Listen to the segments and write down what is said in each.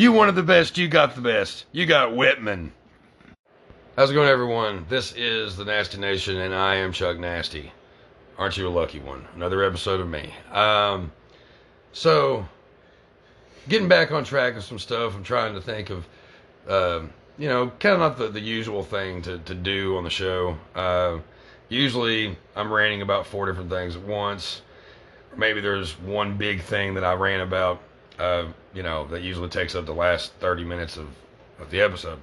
You wanted the best, you got the best. You got Whytmon. How's it going, everyone? This is the Nasty Nation, and I am Chuck Nasty. Aren't you a lucky one? Another episode of me. Um, so, getting back on track of some stuff, I'm trying to think of, uh, you know, kind of not the, the usual thing to, to do on the show. Uh, usually, I'm ranting about four different things at once. Maybe there's one big thing that I rant about, uh, you know, that usually takes up the last 30 minutes of, of the episode.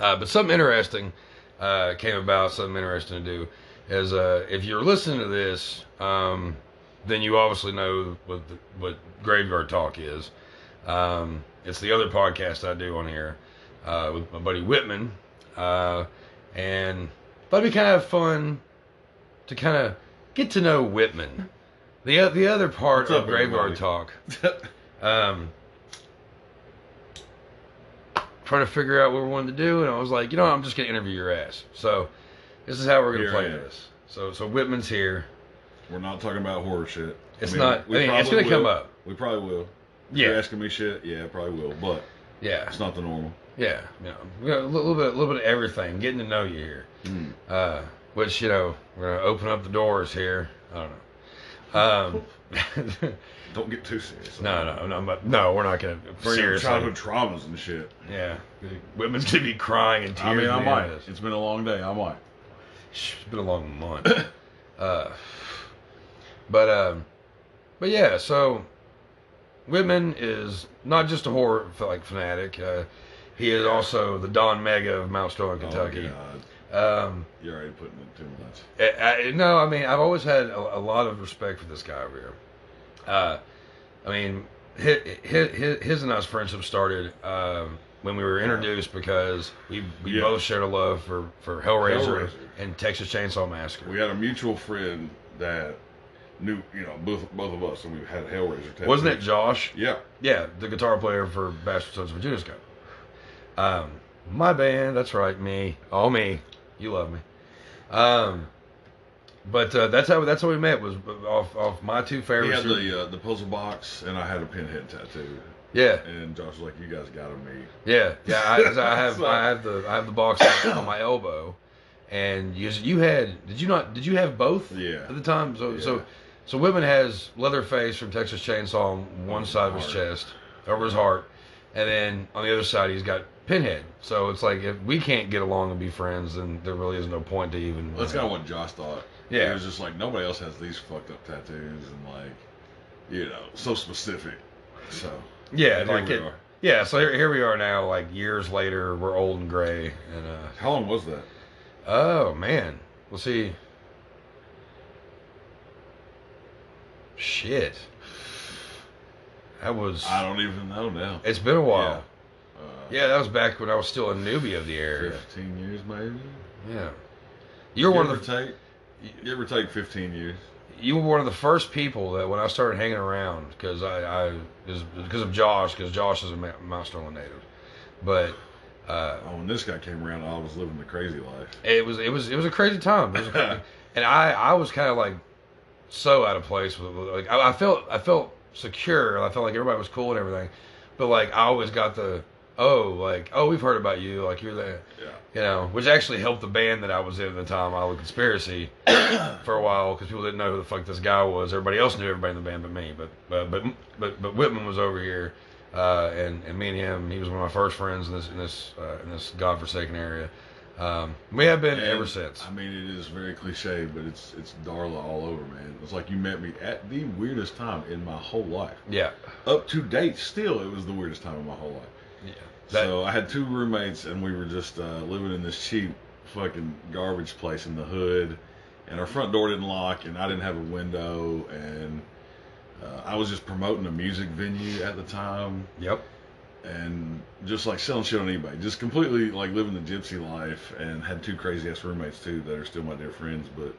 Uh, but something interesting uh, came about, something interesting to do is uh, if you're listening to this, um, then you obviously know what, the, what Graveyard Talk is. Um, it's the other podcast I do on here uh, with my buddy Whytmon. Uh, and thought it'd be kind of fun to kind of get to know Whytmon. The, the other part What's of Graveyard? Talk. Um, trying to figure out what we wanted to do, and I was like, you know, I'm just gonna interview your ass. So this is how we're gonna play I this. So so Whytmon's here. We're not talking about horror shit. It's not- I mean, it's probably gonna come up. We probably will. If Yeah. You're asking me shit? Yeah, it probably will. But Yeah, it's not the normal. yeah, you know, we got a little bit, a little bit of everything, getting to know you here. Mm. Uh, which you know, we're gonna open up the doors here. I don't know. Um, Don't get too serious. no, no, no, but no, we're not gonna Bring up seriously. childhood traumas and shit. Yeah, Whytmon's gonna be crying and tears. I mean, I at the might. end of this. It's been a long day. I might. It's been a long month. uh, but um, but yeah, so Whytmon is not just a horror like fanatic. Uh, he is also the Don Mega of Mount Sterling, Kentucky. Oh, God. um, You're already putting it too much. I, I, no, I mean I've always had a, a lot of respect for this guy over here. Uh, I mean, his, his, his and I's friendship started um, when we were introduced because we, we Yeah. both shared a love for, for Hellraiser, Hellraiser. and Texas Chainsaw Massacre. We had a mutual friend that knew, you know, both both of us, and we had Hellraiser. Tattoos. Wasn't it Josh? Yeah. Yeah, the guitar player for Bastard Sons of Judas Guy. Um, my band, that's right, me, all me. You love me. Um, but uh, that's how that's how we met was off off my two He favorites. had the uh, the puzzle box, and I had a pinhead tattoo. yeah, And Josh was like, "You guys got to meet." yeah, yeah. I, I have I have the I have the box on my elbow, and you you had did you not did you have both? Yeah. At the time, so Yeah. so so Whytmon has Leatherface from Texas Chainsaw on one side of his heart. chest, over his heart, and then on the other side he's got Pinhead. So it's like if we can't get along and be friends, then there really is no point to even. That's kind of what Josh thought. Yeah. It was just like nobody else has these fucked up tattoos and like, you know, so specific. So yeah, like it. are. Yeah, so here, here we are now, like years later, we're old and gray, and uh, How long was that? Oh man. We'll see. Shit. That was I don't even know now. it's been a while. Uh, Yeah, that was back when I was still a newbie of the area. Fifteen years, maybe. Yeah. You were one of the take. Give or take fifteen years. you were one of the first people that when I started hanging around because I, I because of Josh because Josh is a Mount Sterling native, but uh, Oh, when this guy came around, I was living the crazy life. it was it was it was a crazy time. It was a crazy, and I I was kind of like so out of place with- like I, I felt I felt secure. I felt like everybody was cool and everything, but like I always got the oh like oh we've heard about you like you're the Yeah. you know which actually helped the band that I was in at the time Isle Conspiracy for a while because people didn't know who the fuck this guy was. Everybody else knew everybody in the band but me. But but but but, but Whytmon was over here. Uh, and, and me and him, he was one of my first friends in this in this uh, in this godforsaken area. Um, we have been And, ever since. I mean, it is very cliche, but it's it's Darla all over, man. It's like you met me at the weirdest time in my whole life. Yeah, Up to date, still, it was the weirdest time in my whole life. That, so I had two roommates, and we were just uh, living in this cheap fucking garbage place in the hood, and our front door didn't lock, and I didn't have a window, and uh, I was just promoting a music venue at the time, yep. and just like selling shit on eBay, just completely like living the gypsy life, and had two crazy ass roommates too that are still my dear friends, but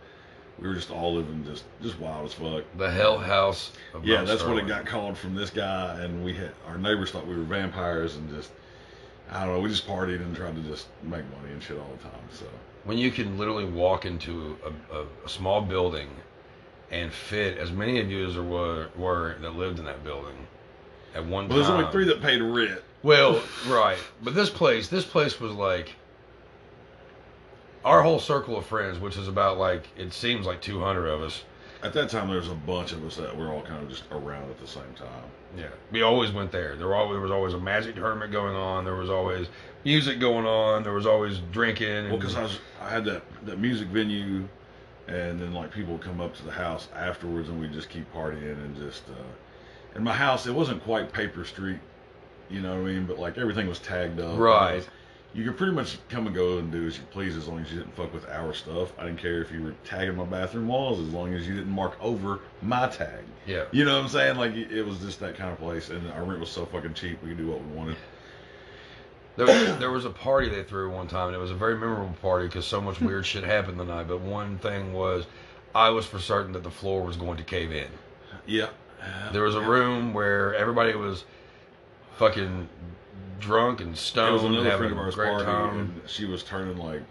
we were just all living just just wild as fuck. The Hell House. Of Yeah, Mount that's what it got called from this guy, and we had our neighbors thought we were vampires, and just I don't know, we just partied and tried to just make money and shit all the time. So When you can literally walk into a, a, a small building and fit as many of you as there were, were that lived in that building at one time. well, there's only three that paid rent, Well, right, but this place, this place was like our whole circle of friends, which is about like it seems like 200 of us. At that time, there was a bunch of us that were all kind of just around at the same time. Yeah, we always went there. There, always, there was always a magic tournament going on. There was always music going on. There was always drinking. Well, because I was, I had that that music venue, and then like people would come up to the house afterwards, and we just keep partying and just. Uh, in my house, it wasn't quite paper street, you know what I mean, but like everything was tagged up. Right. You could pretty much come and go and do as you please as long as you didn't fuck with our stuff. I didn't care if you were tagging my bathroom walls as long as you didn't mark over my tag. yeah, You know what I'm saying? Like it was just that kind of place, and our rent was so fucking cheap. We could do what we wanted. there was, there was a party they threw one time, and it was a very memorable party because so much weird shit happened the night. But one thing was, I was for certain that the floor was going to cave in. Yeah. There was a room where everybody was fucking drunk and There stoned, was another friend of ours party, time. and she was turning like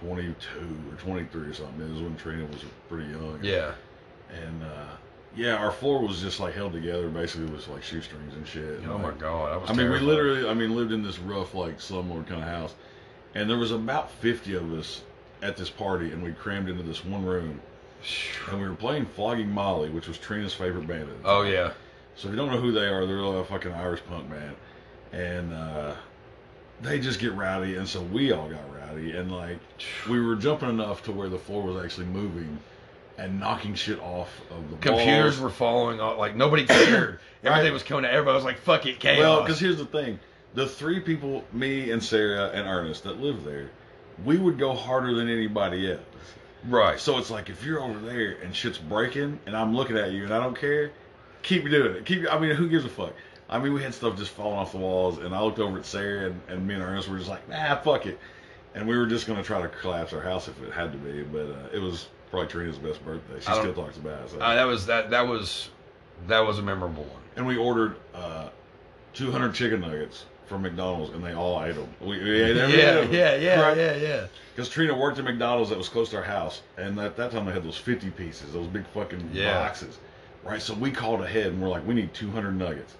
22 or 23 or something. It was when Trina was pretty young. Yeah, And uh, yeah, our floor was just like held together. Basically, it was like shoestrings and shit. And, oh my god, I was. I mean, we literally, I mean, lived in this rough like slumlord kind of house, and there was about 50 of us at this party, and we crammed into this one room, and we were playing Flogging Molly, which was Trina's favorite band. Oh yeah, So if you don't know who they are, they're a fucking Irish punk band, and uh, they just get rowdy, and so we all got rowdy, and like we were jumping enough to where the floor was actually moving, and knocking shit off of the computers walls. were falling off. Like nobody cared. Everything was coming. to Everybody was like, "Fuck it, chaos." Well, because here's the thing: the three people, me and Sarah and Ernest, that live there, we would go harder than anybody else. right. So it's like if you're over there and shit's breaking, and I'm looking at you and I don't care, keep doing it. Keep. I mean, who gives a fuck? I mean, we had stuff just falling off the walls, and I looked over at Sarah and, and me and Ernest were just like, nah, fuck it, and we were just gonna try to collapse our house if it had to be, but uh, it was probably Trina's best birthday. She still talks about it. So. Uh, that was that. That was that was a memorable one. and we ordered uh, 200 chicken nuggets from McDonald's, and they all ate them. We, we ate every Yeah, yeah, yeah, yeah, yeah. Because Trina worked at McDonald's that was close to our house, and at that time they had those 50 pieces, those big fucking Yeah. boxes, right? So we called ahead, and we're like, we need 200 nuggets,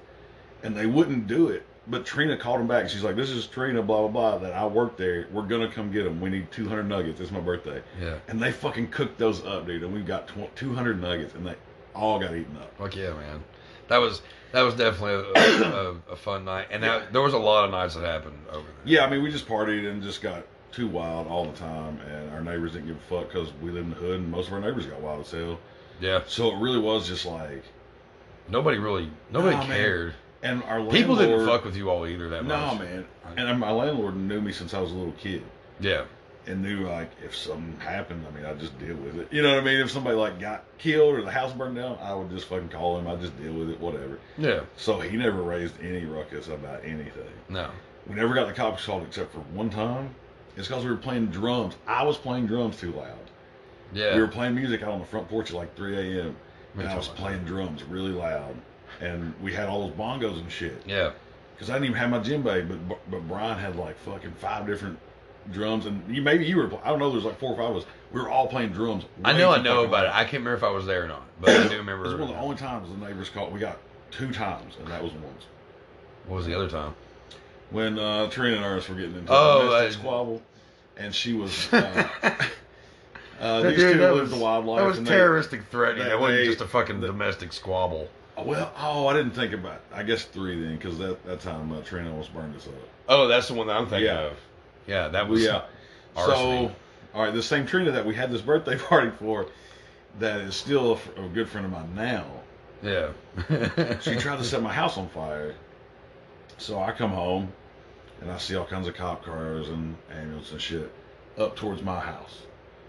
and they wouldn't do it. But Trina called him back. She's like, "This is Trina, blah blah blah. That I work there. We're gonna come get them. We need 200 nuggets. It's my birthday." Yeah. And they fucking cooked those up, dude. And we got tw- 200 nuggets, and they all got eaten up. Fuck yeah, man. That was that was definitely a, a, a fun night, and that, there was a lot of nights that happened over there. Yeah, I mean, we just partied and just got too wild all the time, and our neighbors didn't give a fuck because we live in the hood, and most of our neighbors got wild as hell. Yeah. So it really was just like, Nobody really nobody Nah, man. And our landlord, People didn't fuck with you all either that much. No, man. And my landlord knew me since I was a little kid, Yeah. and knew like if something happened, I mean, I'd just deal with it. You know what I mean? If somebody like got killed or the house burned down, I would just fucking call him. I'd just deal with it, whatever. Yeah. So he never raised any ruckus about anything. No. We never got the cops called except for one time. It's because we were playing drums. I was playing drums too loud. Yeah. We were playing music out on the front porch at like 3 a.m. And I was playing drums really loud. And we had all those bongos and shit. Yeah. Because I didn't even have my djembe, but but Brian had like fucking five different drums. And you maybe you were, I don't know, there's like four or five of us. We were all playing drums. I know I know about it. I can't remember if I was there or not, but I do It remember. was one of the only times the neighbors called. We got two times, and that was once. What was the other time? When uh, Trina and Ernest were getting into Oh, a domestic squabble. And she was. Uh, uh, these Dude, two that live was, the wildlife. that was and they- terroristic threatening. they- That wasn't they- just a fucking the- domestic squabble. Well, oh, I didn't think about. I guess three then, because that that time uh, Trina almost burned us up. Oh, that's the one that I'm thinking Yeah. of. Yeah, that was. yeah. Arsony. So, all right, the same Trina that we had this birthday party for, that is still a, a good friend of mine now. Yeah. She tried to set my house on fire. So I come home, and I see all kinds of cop cars and ambulance and shit up towards my house.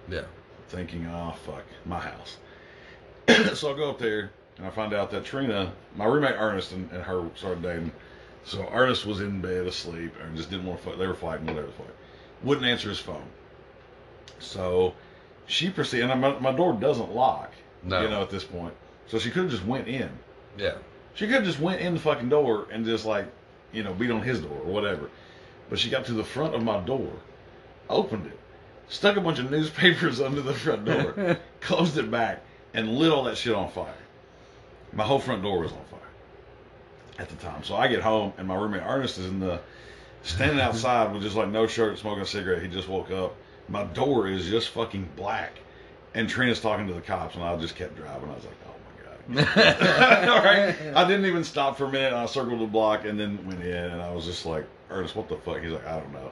Yeah. thinking, oh fuck, my house. so I go up there and I find out that Trina, my roommate Ernest and, and her started dating. So Ernest was in bed asleep and just didn't want to fight. They were fighting, whatever the fuck. Wouldn't answer his phone. So she proceeded, and my, my door doesn't lock, No. you know, at this point. So she could have just went in. Yeah. She could have just went in the fucking door and just like, you know, beat on his door or whatever. But she got to the front of my door, opened it, stuck a bunch of newspapers under the front door, closed it back, and lit all that shit on fire. My whole front door was on fire. at the time. So I get home and my roommate Ernest is in the standing outside with just like no shirt, smoking a cigarette. He just woke up. My door is just fucking black, and Trina's talking to the cops, and I just kept driving. I was like, oh my god. All right. I didn't even stop for a minute. I circled the block and then went in, and I was just like, Ernest, what the fuck? He's like, I don't know.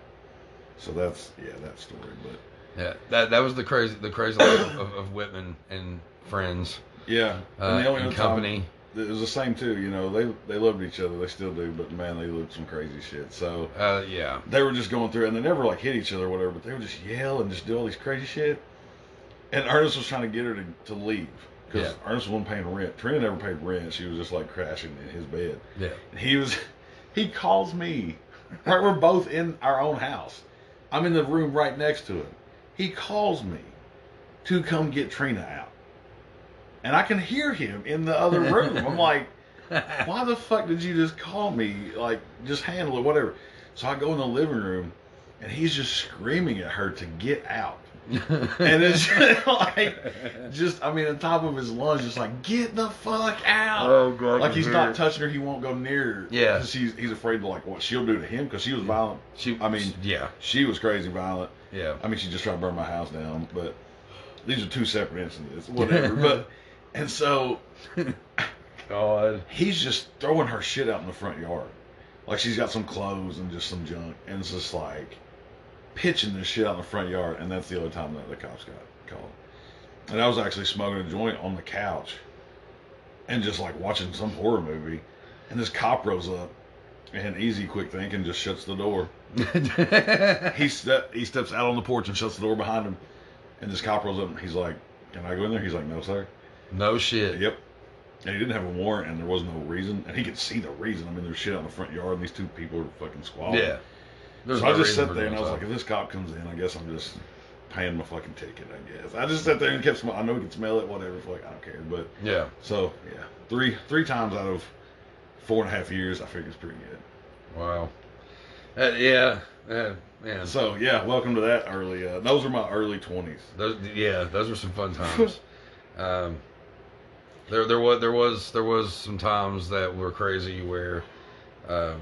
So that's yeah, that story. But Yeah, that that was the crazy the crazy life of, of Whytmon and friends yeah, uh, and the only other time- company. it was the same too. You know, they they loved each other. They still do, but man, they lived some crazy shit. So Uh, yeah, they were just going through, and they never like hit each other or whatever, but they would just yell and just do all these crazy shit. And Ernest was trying to get her to, to leave because Yeah. Ernest wasn't paying rent. Trina never paid rent. She was just like crashing in his bed. yeah. And he was, he calls me. Right, we're both in our own house. I'm in the room right next to him. He calls me to come get Trina out, and I can hear him in the other room. I'm like, why the fuck did you just call me? Like, just handle it, whatever. So I go in the living room, and he's just screaming at her to get out. And it's just like, just, I mean, on top of his lungs, just like, get the fuck out. Oh, God, Like he's not it. touching her, he won't go near her. Yeah. Because he's, he's afraid of like what she'll do to him because she was mm. violent. She, I mean, yeah, she was crazy violent. yeah. I mean, she just tried to burn my house down, but these are two separate incidents, whatever. but, and so God. he's just throwing her shit out in the front yard. Like she's got some clothes and just some junk, and it's just like pitching this shit out in the front yard. And that's the other time that the cops got called. And I was actually smoking a joint on the couch and just like watching some horror movie. And this cop rolls up and easy quick thinking just shuts the door. He step he steps out on the porch and shuts the door behind him. And this cop rolls up and he's like, Can I go in there? He's like, No, sir. No shit. Yep. And he didn't have a warrant, and there was no reason, and he could see the reason. I mean, there's shit out in the front yard, and these two people are fucking squabbling. Yeah. There's so no I just sat there, and I was like, if this cop comes in, I guess I'm just paying my fucking ticket. I guess I just sat there and kept. Sm- I know he can smell it, whatever. Fuck, I don't care. But yeah. so yeah, three three times out of four and a half years, I figure it's pretty good. Wow. Uh, yeah. Uh, man. So yeah, welcome to that early. Uh, those are my early twenties. Those, yeah, those were some fun times. um, there, there was, there was, there was some times that were crazy where, um,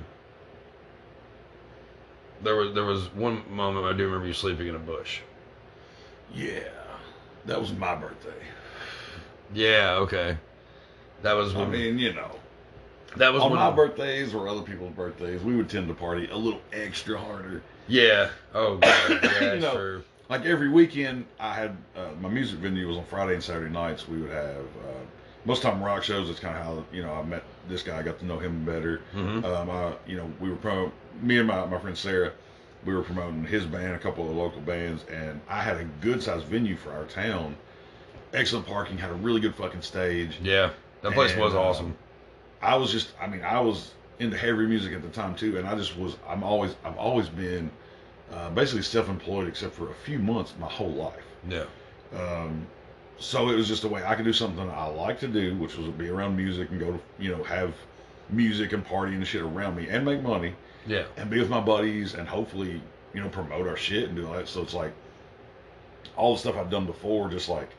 there was, there was one moment I do remember you sleeping in a bush. Yeah, that was my birthday. Yeah, okay. That was I mean, you know. that was on when, my birthdays or other people's birthdays, we would tend to party a little extra harder. yeah. Oh, God, yeah, You know, true. Like every weekend, I had uh, my music venue was on Friday and Saturday nights. We would have uh, most time rock shows. That's kind of how you know I met this guy. I got to know him better. Mhm. Um, I, you know, we were promoting me and my my friend Sarah. We were promoting his band, a couple of the local bands, and I had a good sized venue for our town. Excellent parking, had a really good fucking stage. Yeah, that place And, was um, awesome. I was just, I mean, I was into heavy music at the time too, and I just was, I'm always, I've always been uh, basically self-employed except for a few months my whole life. Yeah, Um, so it was just a way I could do something I like to do, which was be around music and go to, you know, have music and party and shit around me and make money yeah, and be with my buddies and hopefully, you know, promote our shit and do all that. So it's like all the stuff I've done before, just like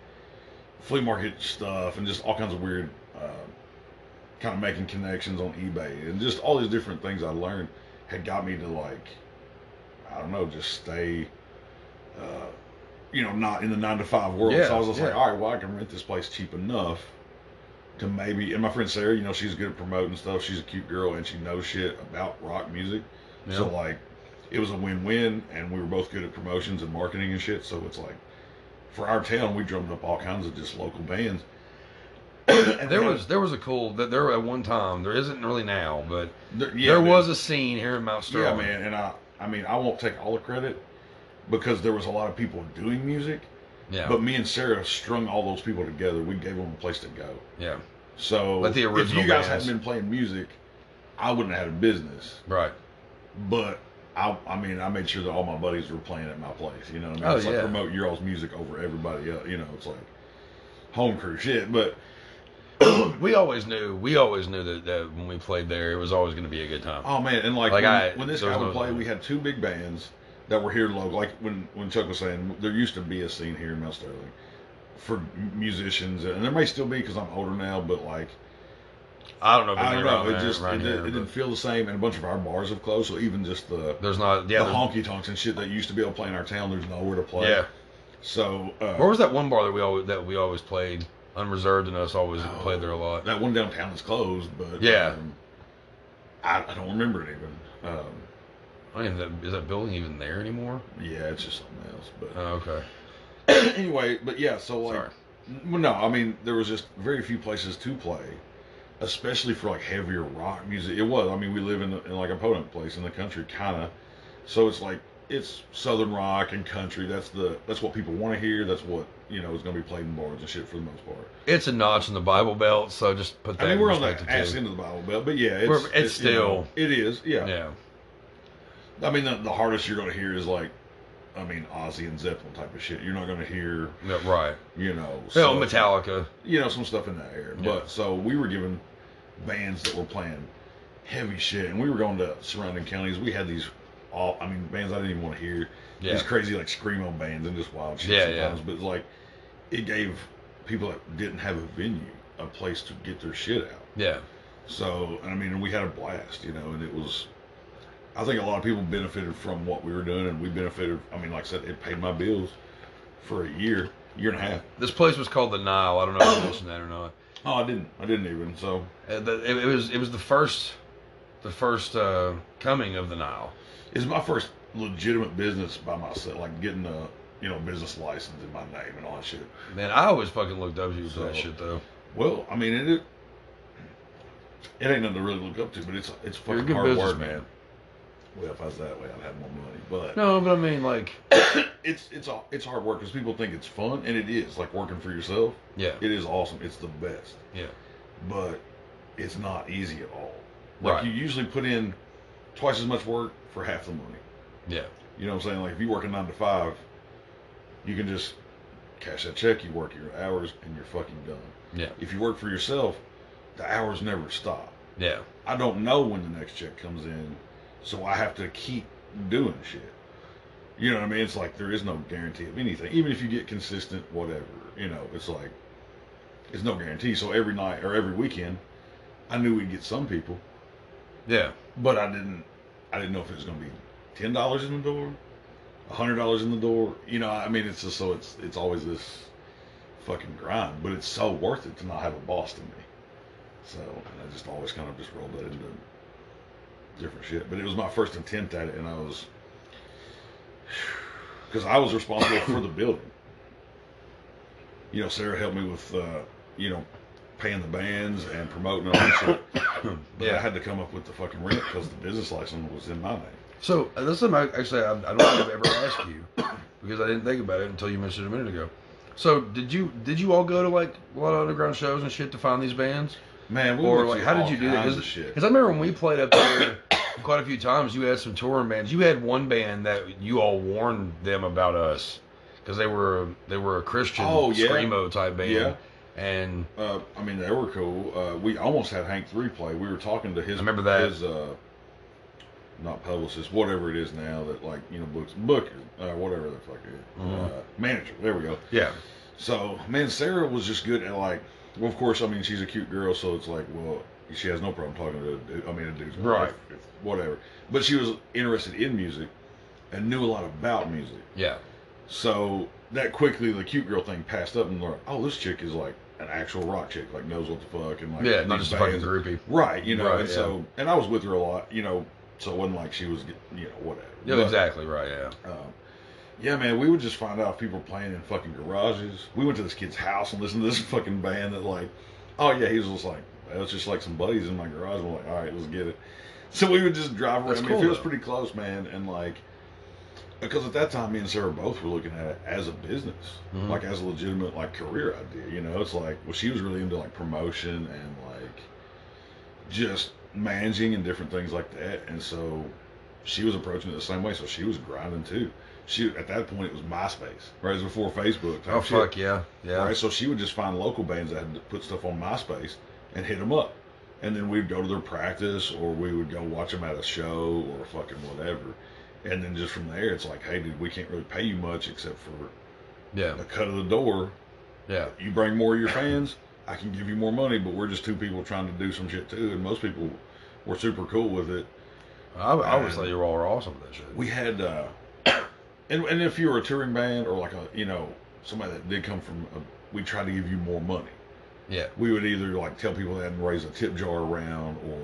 flea market stuff and just all kinds of weird, uh, kind of making connections on eBay and just all these different things I learned had got me to like, I don't know, just stay, uh, you know, not in the nine to five world. Yeah, so I was just like, all right, well, I can rent this place cheap enough to maybe. And my friend Sarah, you know, she's good at promoting stuff. She's a cute girl and she knows shit about rock music. So like, it was a win-win, and we were both good at promotions and marketing and shit. So it's like, for our town, we drummed up all kinds of just local bands. and There was there was a cool that there at one time. There isn't really now, but there, yeah, there was a scene here in Mount Sterling. Yeah, man, and I, I mean, I won't take all the credit because there was a lot of people doing music, Yeah, but me and Sarah strung all those people together. We gave them a place to go. yeah, So But the if you guys bands- hadn't been playing music, I wouldn't have had a business. right. But I, I mean, I made sure that all my buddies were playing at my place. You know what I mean? Oh, it's like promote your all's music over everybody else. You know, it's like home crew shit. But we always knew we always knew that, that when we played there, it was always going to be a good time. Oh man, and like, Like, when, I- when this guy would no- play, we had two big bands that were here local. Like when when Chuck was saying, there used to be a scene here in Mount Sterling for musicians, and there may still be because I'm older now. But like, I don't know. I don't know. It there- just it, did, here, it didn't feel the same, and a bunch of our bars have closed. So even just the There's not. Yeah. the honky tonks and shit that used to be able to play in our town, there's nowhere to play. Yeah. So uh, Where was that one bar that we always that we always played? Unreserved and us always played there a lot. that one downtown is closed, but Yeah. um, I, I don't remember it even. Um, I don't that is that building even there anymore? yeah, it's just something else. But Oh, okay. anyway, but yeah, so like, Sorry. no, I mean, there was just very few places to play, especially for like heavier rock music. It was, I mean, we live in, in like a podunk place in the country, kind of, so it's like it's southern rock and country. That's the that's what people want to hear. That's what you know is going to be played in bars and shit for the most part. It's a notch in the Bible Belt, so just put that I mean, in we're on the ass end of the Bible Belt, but yeah, it's, We're- it's you know, still- it is, yeah. Yeah. I mean, the, the hardest you're going to hear is like, I mean, Ozzy and Zeppelin type of shit. You're not going to hear, yeah. Right. you know, Hell, some- Metallica. you know, some stuff in that area. Yeah. But so we were given bands that were playing heavy shit, and we were going to surrounding counties. We had these, all I mean, bands I didn't even want to hear. Yeah. These crazy like screamo bands and just wild shit Yeah, yeah. But it's like, it gave people that didn't have a venue a place to get their shit out. Yeah. So, I mean, we had a blast, you know, and it was. I think a lot of people benefited from what we were doing, and we benefited. I mean, like I said, it paid my bills for a year, year and a half. This place was called the Nile. I don't know if you mentioned that or not. Oh, I didn't. I didn't even. So, Uh, It, it was it was the first the first uh, coming of the Nile. it's my first legitimate business by myself, like getting a you know business license in my name and all that shit. Man, I always fucking looked up to you for that shit though. Well, I mean, it it, ain't nothing to really look up to, but it's it's fucking hard work, businessman. man. Well, if I was that way, I'd have more money, but No, but I mean like it's it's all it's hard work because people think it's fun, and it is. Like working for yourself, yeah it is awesome. It's the best, yeah but it's not easy at all. Like Right. you usually put in twice as much work for half the money. yeah You know what I'm saying? Like if you work a nine to five, you can just cash that check, you work your hours, and you're fucking done. yeah If you work for yourself, the hours never stop. yeah I don't know when the next check comes in, so I have to keep doing shit. You know what I mean? It's like there is no guarantee of anything. Even if you get consistent, whatever, you know, it's like it's no guarantee. So every night or every weekend, I knew we'd get some people, yeah but I didn't. I didn't know if it was going to be ten dollars in the door, a hundred dollars in the door. You know, I mean, it's just so it's it's always this fucking grind, but it's so worth it to not have a boss to me. So and I just always kind of just rolled that into different shit. But it was my first attempt at it, and I was because I was responsible for the building. You know, Sarah helped me with uh, you know paying the bands and promoting all that shit. But Yeah. I had to come up with the fucking rent because the business license was in my name. So uh, this is something I, actually I, I don't think I've ever asked you because I didn't think about it until you mentioned it a minute ago. So did you did you all go to like a lot of underground shows and shit to find these bands, Man, we or like how did you do that? Because I remember when we played up there quite a few times, you had some touring bands. You had one band that you all warned them about us because they were they were a Christian Oh, yeah. screamo type band. Yeah. And Uh, I mean, they were cool. Uh, we almost had Hank Three play. We were talking to his. I remember that. His, uh, not publicist, whatever it is now that like you know books booker, uh, whatever the fuck it is, uh, manager. There we go. yeah, So man, Sarah was just good at like. Well, of course, I mean she's a cute girl, so it's like, well, she has no problem talking to. Dude, I mean, a dude's Right. if- if- whatever. But she was interested in music, and knew a lot about music. yeah, So that quickly, the cute girl thing passed up, and like, oh, this chick is like an actual rock chick, like knows what the fuck, and like yeah. Not just a fucking groupie. right? You know, Right, and so, and I was with her a lot, you know, so it wasn't like she was, you know, whatever. Yeah, But, exactly right. Yeah. Um, yeah, man, we would just find out if people playing in fucking garages. We went to this kid's house and listened to this fucking band that like, oh yeah, he was just like, well, was just like some buddies in my garage. We're like, all right, let's get it. So we would just drive around. That's I mean, cool, it was though. pretty close, man, and like, because at that time, me and Sarah both were looking at it as a business, Mhm. like as a legitimate like career idea. You know, it's like, well, she was really into like promotion and like just managing and different things like that, and so she was approaching it the same way. So she was grinding too. She at that point it was MySpace, right? It was before Facebook. Oh shit. fuck yeah, yeah. Right, so she would just find local bands that had put stuff on MySpace and hit them up, and then we'd go to their practice or we would go watch them at a show or fucking whatever, and then just from there it's like, hey, dude, we can't really pay you much except for Yeah, a cut of the door. yeah, You bring more of your fans, I can give you more money, but we're just two people trying to do some shit too, and most people were super cool with it. I, I And- thought you all were awesome with that shit. We had, uh, and and if you were a touring band or like a you know somebody that did come from, a, we tried to give you more money. Yeah. We would either like tell people they had to raise a tip jar around, or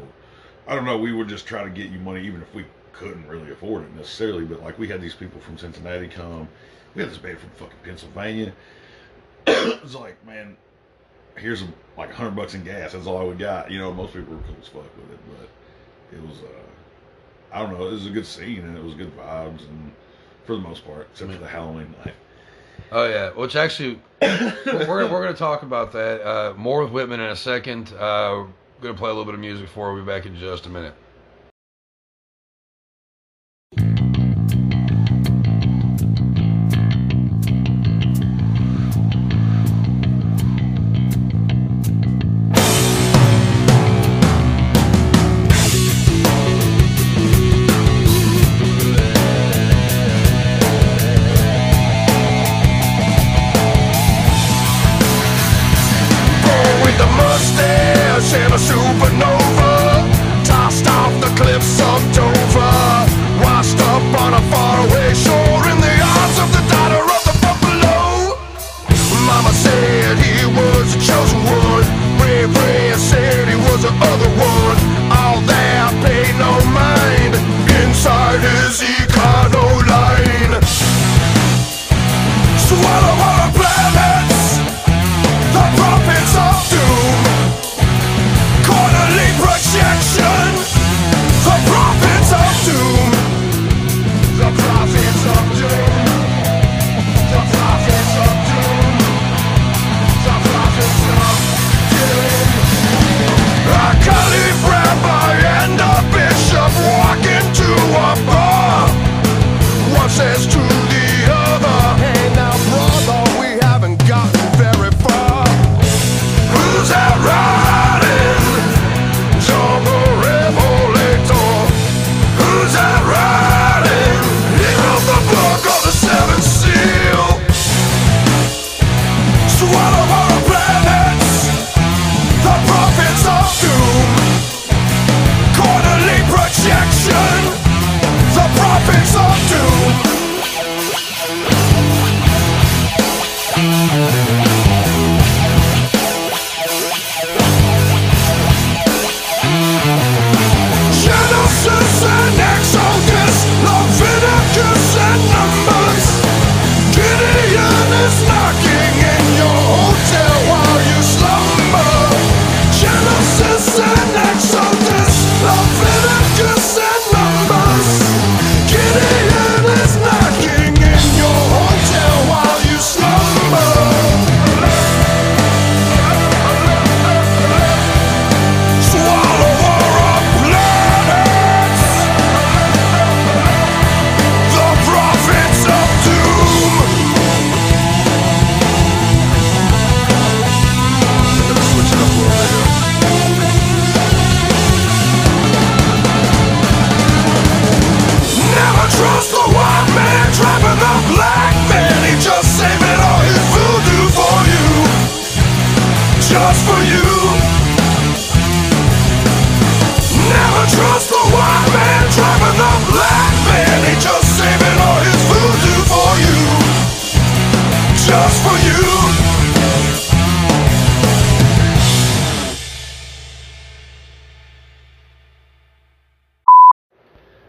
I don't know. We would just try to get you money, even if we couldn't really afford it necessarily. But like we had these people from Cincinnati come. We had this band from fucking Pennsylvania. it was like, man, here's a, like a hundred bucks in gas. That's all we got. You know, most people were cool as fuck with it, but it was, uh, I don't know, it was a good scene and it was good vibes and for the most part, except for the Halloween night. Oh yeah, which actually we're we're we're gonna talk about that uh, more with Whytmon in a second. Uh, we're gonna play a little bit of music for. We'll be back in just a minute. Just for you. Never trust the white man driving the black man. He just saving all his voodoo for you. Just for you.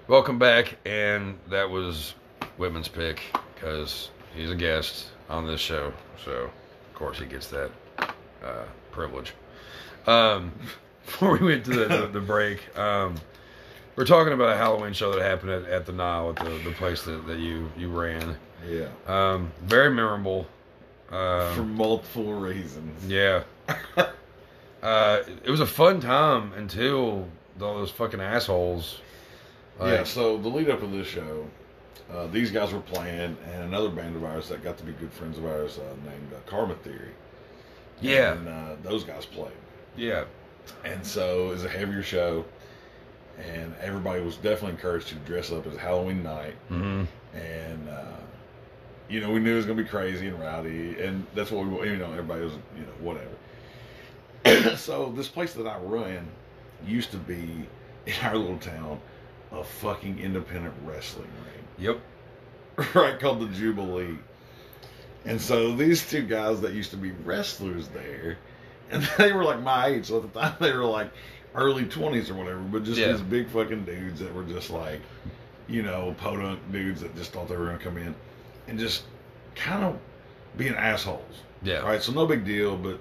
Welcome back, and that was Whytmon's pick because he's a guest on this show, so of course he gets that uh, privilege. Um, before we went to the, the, the break, um, we're talking about a Halloween show that happened at, at the Nile, at the, the place that, that you you ran. Yeah. Um, very memorable. For Um, multiple reasons. yeah. uh, it was a fun time until all those fucking assholes. yeah, so the lead up of this show, uh, these guys were playing, and another band of ours that got to be good friends of ours uh, named uh, Karma Theory. Yeah. And uh, those guys played. Yeah. And so it was a heavier show, and everybody was definitely encouraged to dress up as Halloween night. hmm And, uh, you know, we knew it was going to be crazy and rowdy, and that's what we, you know, everybody was, you know, whatever. so this place that I run used to be in our little town a fucking independent wrestling ring, Yep. right? Called the Jubilee. And so these two guys that used to be wrestlers there, and they were like my age. So at the time they were like early twenties or whatever, but just Yeah. these big fucking dudes that were just like, you know, podunk dudes that just thought they were gonna come in and just kind of being assholes. Yeah. Right. So no big deal, but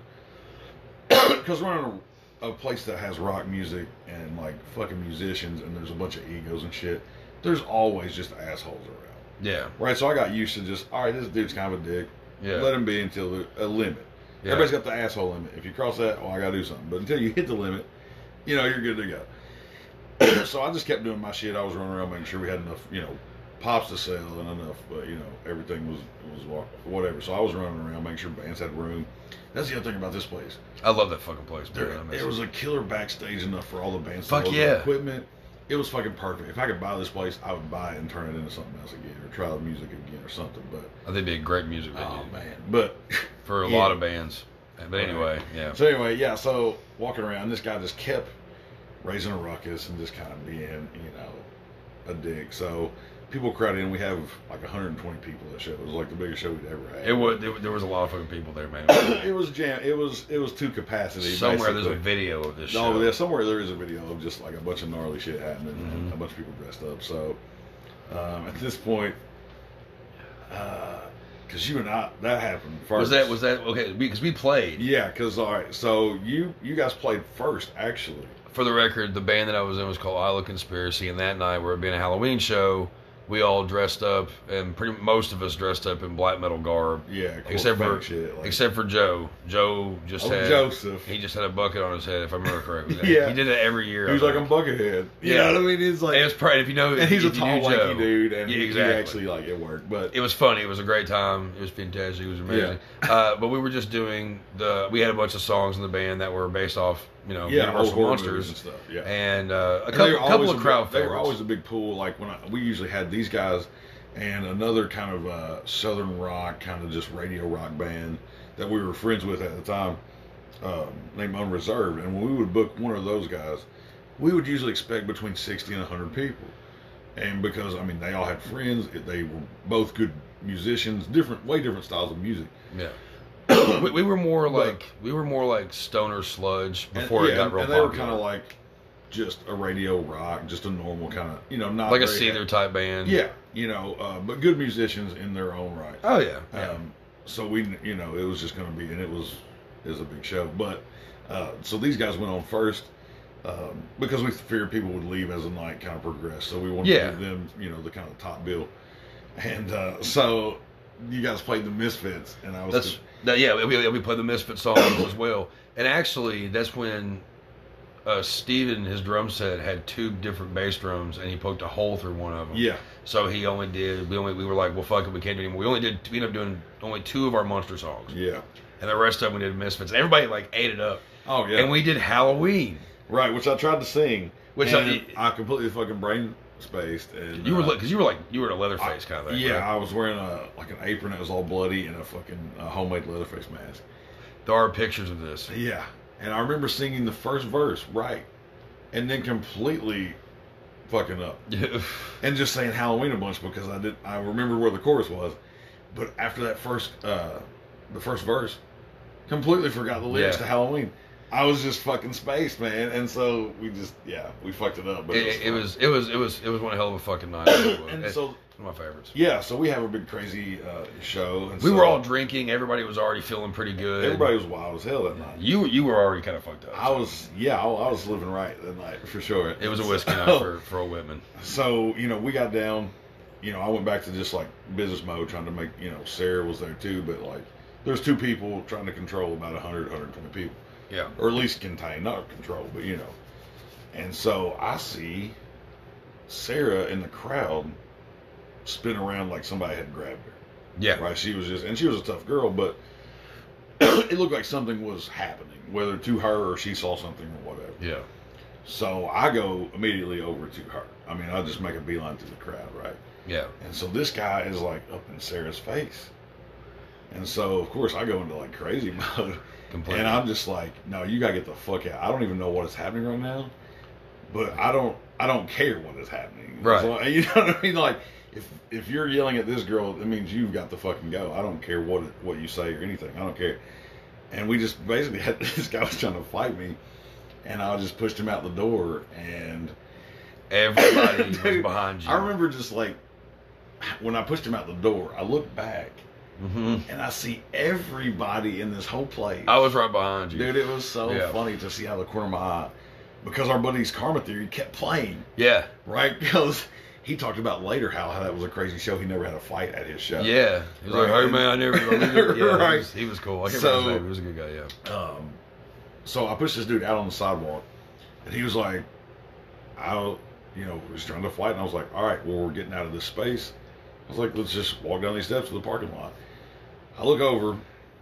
because we're in a, a place that has rock music and like fucking musicians, and there's a bunch of egos and shit. There's always just assholes around. Yeah. Right. So I got used to just all right. This dude's kind of a dick. Yeah. Let him be until the, a limit. Yeah. Everybody's got the asshole limit. If you cross that, well, I got to do something. But until you hit the limit, you know, you're good to go. so I just kept doing my shit. I was running around making sure we had enough, you know, pops to sell and enough, uh, you know, everything was was whatever. So I was running around making sure bands had room. That's the other thing about this place. I love that fucking place, man. There, there it. was a killer backstage enough for all the bands. Fuck yeah. equipment. It was fucking perfect. If I could buy this place, I would buy it and turn it into something else again, or try the music again, or something. But I think it'd be a great music venue oh man, but for a Yeah. lot of bands. But anyway, yeah. So anyway, yeah. So walking around, this guy just kept raising a ruckus and just kind of being, you know, a dick. So people crowded in. We have like 120 people at the show. It was like the biggest show we'd ever had. It was there, there was a lot of fucking people there, man. it was jam. It was it was to capacity. Somewhere there's a video of this show. No, yeah, somewhere there is a video of just like a bunch of gnarly shit happening and Mhm. a bunch of people dressed up. So um, at this point, because you and I, that happened first. Was that was that okay? Because we played. Yeah, because all right, so you you guys played first actually. For the record, the band that I was in was called Isla Conspiracy, and that night we were being a Halloween show. We all dressed up, and pretty most of us dressed up in black metal garb, Yeah, cool except for shit. Like, except for Joe. Joe just oh, had Joseph. he just had a bucket on his head, if I remember correctly. Yeah. he did it every year. He was like a think. buckethead. You Yeah. know what I mean? He's like, it's probably if you know, and he's a tall, lanky Joe, dude, and Yeah, he- exactly. he actually like it worked. But It was funny. It was a great time. It was fantastic. It was amazing. Uh, but we were just doing the. We had a bunch of songs in the band that were based off, you know, yeah, Universal Monsters, and stuff. Yeah, and uh, a And couple, couple of crowd big, They were favorites. always a big pool. Like when I, we usually had these guys and another kind of uh, southern rock, kind of just radio rock band that we were friends with at the time, um, named Unreserved. And when we would book one of those guys, we would usually expect between sixty and hundred people. And because I mean, they all had friends. They were both good musicians, different, way different styles of music. yeah, we, we were more But- like we were more like stoner sludge And- before yeah, it got and, real and they were kind of like just a radio rock, just a normal kind of, you know, not like a Seether type band. Yeah, you know, uh, but good musicians in their own right. Oh yeah. Yeah. Um, so we, you know, it was just going to be, and it was, it was a big show. But uh, so these guys went on first um, because we feared people would leave as the night kind of progressed. So we wanted Yeah. to give them, you know, the kind of top bill. And uh, so you guys played the Misfits, and I was That's that, yeah. We, we played the Misfit songs as well, and actually that's when uh, Steven, his drum set had two different bass drums, and he poked a hole through one of them. yeah, So he only did. We only we were like, well, fuck it, we can't do anymore. We only did. We ended up doing only two of our monster songs, yeah. and the rest of them we did Misfits. And everybody like ate it up, Oh yeah, and we did Halloween. right, which I tried to sing, Which I- I, completely fucking brain spaced, and You were uh, because you were like you were a Leatherface kind of thing. Yeah, right? I was wearing a like an apron that was all bloody and a fucking uh, homemade Leatherface mask. There are pictures of this. Yeah, and I remember singing the first verse right, and then completely fucking up, and just saying Halloween a bunch because I did. I remember where the chorus was, but after that first, uh the first verse, completely forgot the lyrics Yeah. to Halloween. I was just fucking spaced, man, and so we just yeah we fucked it up. But it, it fun. was it was it was it was one hell of a fucking night. And It's so one of my favorites. yeah, so we have a big crazy uh, show. And We so were all drinking. Everybody was already feeling pretty good. Everybody was wild as hell that night. You you were already kind of fucked up. I was, yeah, I, I was living right that night for sure. It was a whiskey So- night for for old Whytmon. So you know, we got down. You know, I went back to just like business mode, trying to make. You know, Sarah was there too, but like, there's two people trying to control about 100, 120 people, Yeah. or at least contain, not control, but you know. And so I see Sarah in the crowd spin around like somebody had grabbed her. Yeah. Right? She was just, and she was a tough girl, but it looked like something was happening, whether to her or she saw something or whatever. Yeah. So I go immediately over to her. I mean, I just make a beeline through the crowd, right? Yeah. And so this guy is like up in Sarah's face. And so, of course, I go into like crazy mode. Completely. And I'm just like, no, you gotta get the fuck out. I don't even know what is happening right now, but I don't, I don't care what is happening. Right. So, you know what I mean? Like, if if you're yelling at this girl, it means you've got to fucking go. I don't care what what you say or anything. I don't care. And we just basically had this guy was trying to fight me, and I just pushed him out the door, and Everybody was behind you. I remember just like when I pushed him out the door, I looked back hmm and I see everybody in this whole place. I was right behind you. Dude, it was so Yeah. funny to see out of the corner of my eye because our buddy's Karma Theory kept playing, Yeah. right? Because he talked about later how, how that was a crazy show. He never had a fight at his show. Yeah. He was like, Right. hey, man, I never. I never yeah, Right. he, was, he was cool. I can't So- remember his name. He was a good guy, yeah. Um, so I pushed this dude out on the sidewalk, and he was like, "I, you know, was trying to fight." And I was like, "All right, well, we're getting out of this space." I was like, "Let's just walk down these steps to the parking lot." I look over,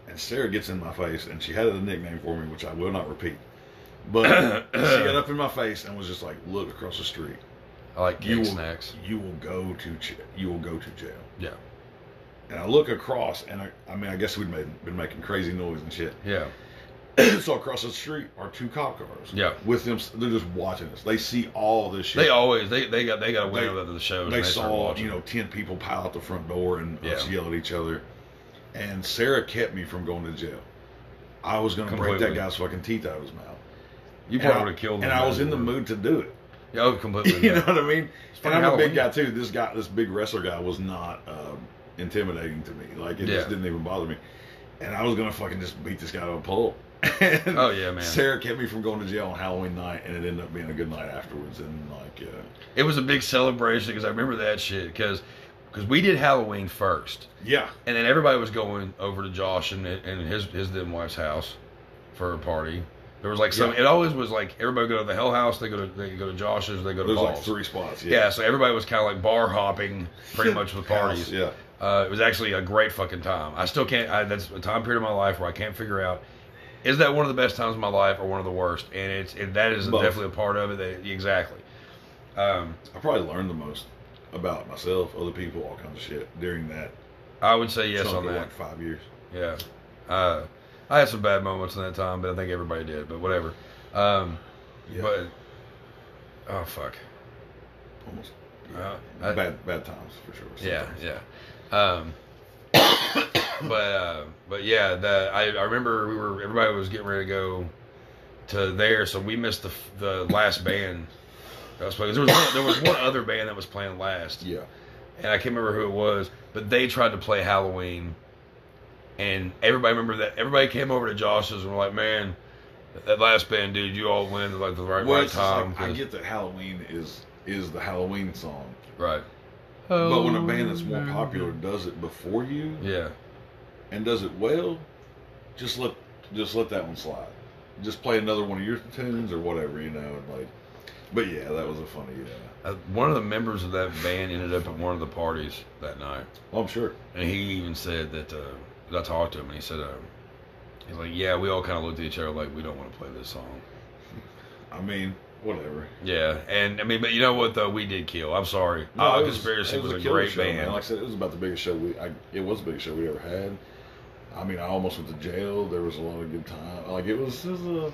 and Sarah gets in my face, and she had a nickname for me, which I will not repeat. But she got up in my face and was just like, "Look across the street. I like cake You will, snacks. you will go to ch- you will go to jail." Yeah. And I look across, and I, I mean, I guess we'd made, been making crazy noise and shit. Yeah. so across the street are two cop cars. Yeah. With them, they're just watching us. They see all this shit. They always they they got they got a window They- to the shows. They start saw, you know, ten people pile out the front door and us yell at each other. And Sarah kept me from going to jail. I was going to break that guy's fucking teeth out of his mouth. you probably would have killed him. And I was in the mood to do it. Yeah, oh, completely. you know what I mean? And I'm a big guy too. This guy, this big wrestler guy, was not um, intimidating to me. Like it Yeah. just didn't even bother me. And I was gonna fucking just beat this guy to a pulp. Oh, yeah, man. Sarah kept me from going to jail on Halloween night, and it ended up being a good night afterwards. And like, uh, It was a big celebration because I remember that shit because because we did Halloween first, yeah, and then everybody was going over to Josh and and his his then wife's house for a party. There was like some. Yeah. It always was like everybody go to the Hell House. They go to they go to Josh's. They go to there's like three spots. Yeah, Yeah, so everybody was kind of like bar hopping pretty much with parties. Yeah. Uh, it was actually a great fucking time. I still can't. I, that's a time period of my life where I can't figure out is that one of the best times of my life or one of the worst. And it's it, that is Both. definitely a part of it. That, exactly. Um, I probably learned the most about myself, other people, all kinds of shit during that. I would say yes on that. Like five years. Yeah. Uh, I had some bad moments in that time, but I think everybody did. But whatever. Um, Yeah, But oh fuck. almost. Uh, I- bad, bad times for sure. Yeah, yeah. Um, but uh, but yeah, the I, I remember we were everybody was getting ready to go to there, so we missed the the last band that was playing. There was one, there was one other band that was playing last, Yeah. and I can't remember who it was, but they tried to play Halloween, and everybody remember that everybody came over to Josh's and were like, man. That last band, dude, you all went at like the right, Well, right it's just like, time. I 'cause- get that Halloween is is the Halloween song, right. but when a band that's more popular does it before you Yeah. and does it well, just let just let that one slide. Just play another one of your tunes or whatever, you know. And like, but yeah, that was a funny. Uh, Uh, one of the members of that band ended up at one of the parties that night, well, I'm sure. and he even said that. Uh, I talked to him, and he said, uh, "He's like, yeah, we all kind of looked at each other like we don't want to play this song." I mean, whatever. Yeah, and I mean, but you know what though, we did kill. I'm sorry. No, uh, was- Conspiracy it was, a, killer great show, band. Man. Like I said, it was about the biggest show we. I, it was the biggest show we ever had. I mean, I almost went to jail. There was a lot of good time. Like it was, it was a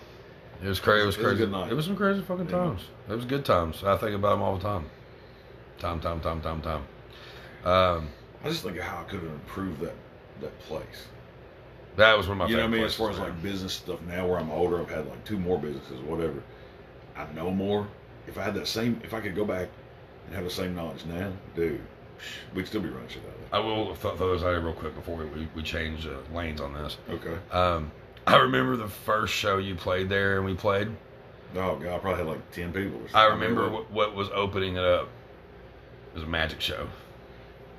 It was crazy. It was It was a crazy. good night. It was some crazy fucking times. It was good times. I think about them all the time. Time, time, time, time, time. Um, I just think of how I could have improved that that place. that was one of my you know what I mean? As far as like business stuff now, where I'm older, I've had like two more businesses, whatever. I know more. If I had that same, if I could go back and have the same knowledge now, dude, we'd still be running shit out I will th- throw this out here real quick before we, we, we change uh, lanes on this. Okay. Um, I remember the first show you played there, and we played. Oh god, I probably had like ten people. Or I remember what, what was opening it up. It was a magic show.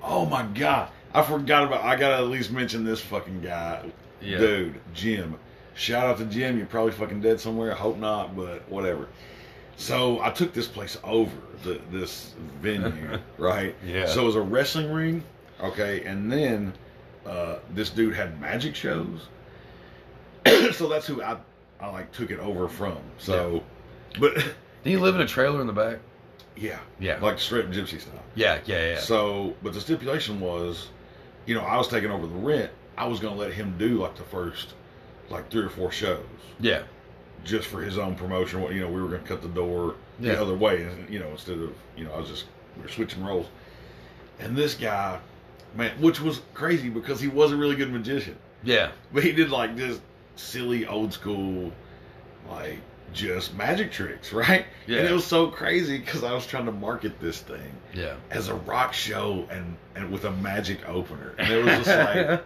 Oh my god, I forgot about. I gotta at least mention this fucking guy, Yeah. dude, Jim. Shout out to Jim. You're probably fucking dead somewhere. I hope not, but whatever. So I took this place over, the, this venue, right? Yeah. So it was a wrestling ring, okay, and then uh, this dude had magic shows. so that's who I, I like took it over from. So, but Did you live in a trailer in the back? yeah, Yeah. like straight gypsy style. Yeah, yeah, yeah. So, but the stipulation was, you know, I was taking over the rent. I was gonna let him do like the first like three or four shows Yeah. just for his own promotion. What you know, we were gonna cut the door Yeah. the other way, and you know, instead of you know, I was just we were switching roles. And this guy, man, which was crazy because he was a really good magician, Yeah. but he did like this silly old school, like just magic tricks, right? Yeah. And it was so crazy because I was trying to market this thing Yeah. as a rock show and and with a magic opener, and it was just like,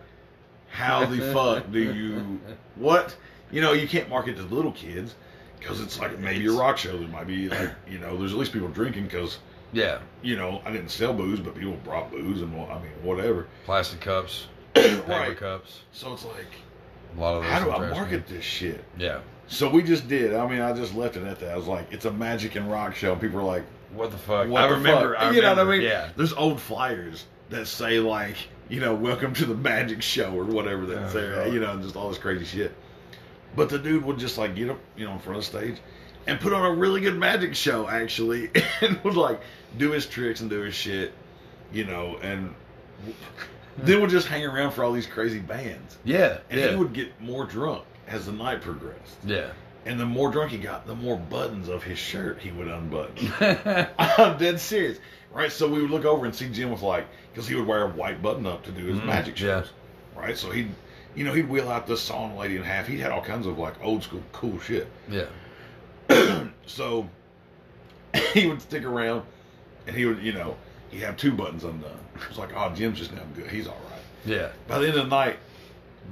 how the fuck do you what? You know, you can't market to little kids because it's like maybe a rock show. There might be like you know, there's at least people drinking because yeah. you know I didn't sell booze, but people brought booze and I mean whatever. Plastic cups, paper right. cups. So it's like, A lot of how do I market cans. this shit? Yeah. So we just did. I mean, I just left it at that. I was like, it's a magic and rock show. And people were like, What the fuck? what I the remember. fuck? I you know what I mean? Yeah. There's old flyers that say like, you know, welcome to the magic show or whatever Oh, that's there, God. you know, and just all this crazy shit. But the dude would just like get up, you know, in front of the stage and put on a really good magic show actually, and would like do his tricks and do his shit, you know, and then would just hang around for all these crazy bands. Yeah. And yeah. he would get more drunk as the night progressed. yeah. And the more drunk he got, the more buttons of his shirt he would unbutton. I'm dead serious. Right? So we would look over and see Jim with like, because he would wear a white button up to do his Mhm, magic yeah. shows. Right? So he'd, you know, he'd wheel out the song lady in half. He had all kinds of like old school cool shit. yeah. so he would stick around and he would, you know, he'd have two buttons undone. It's like, oh, Jim's just now good. He's all right. Yeah. By the end of the night,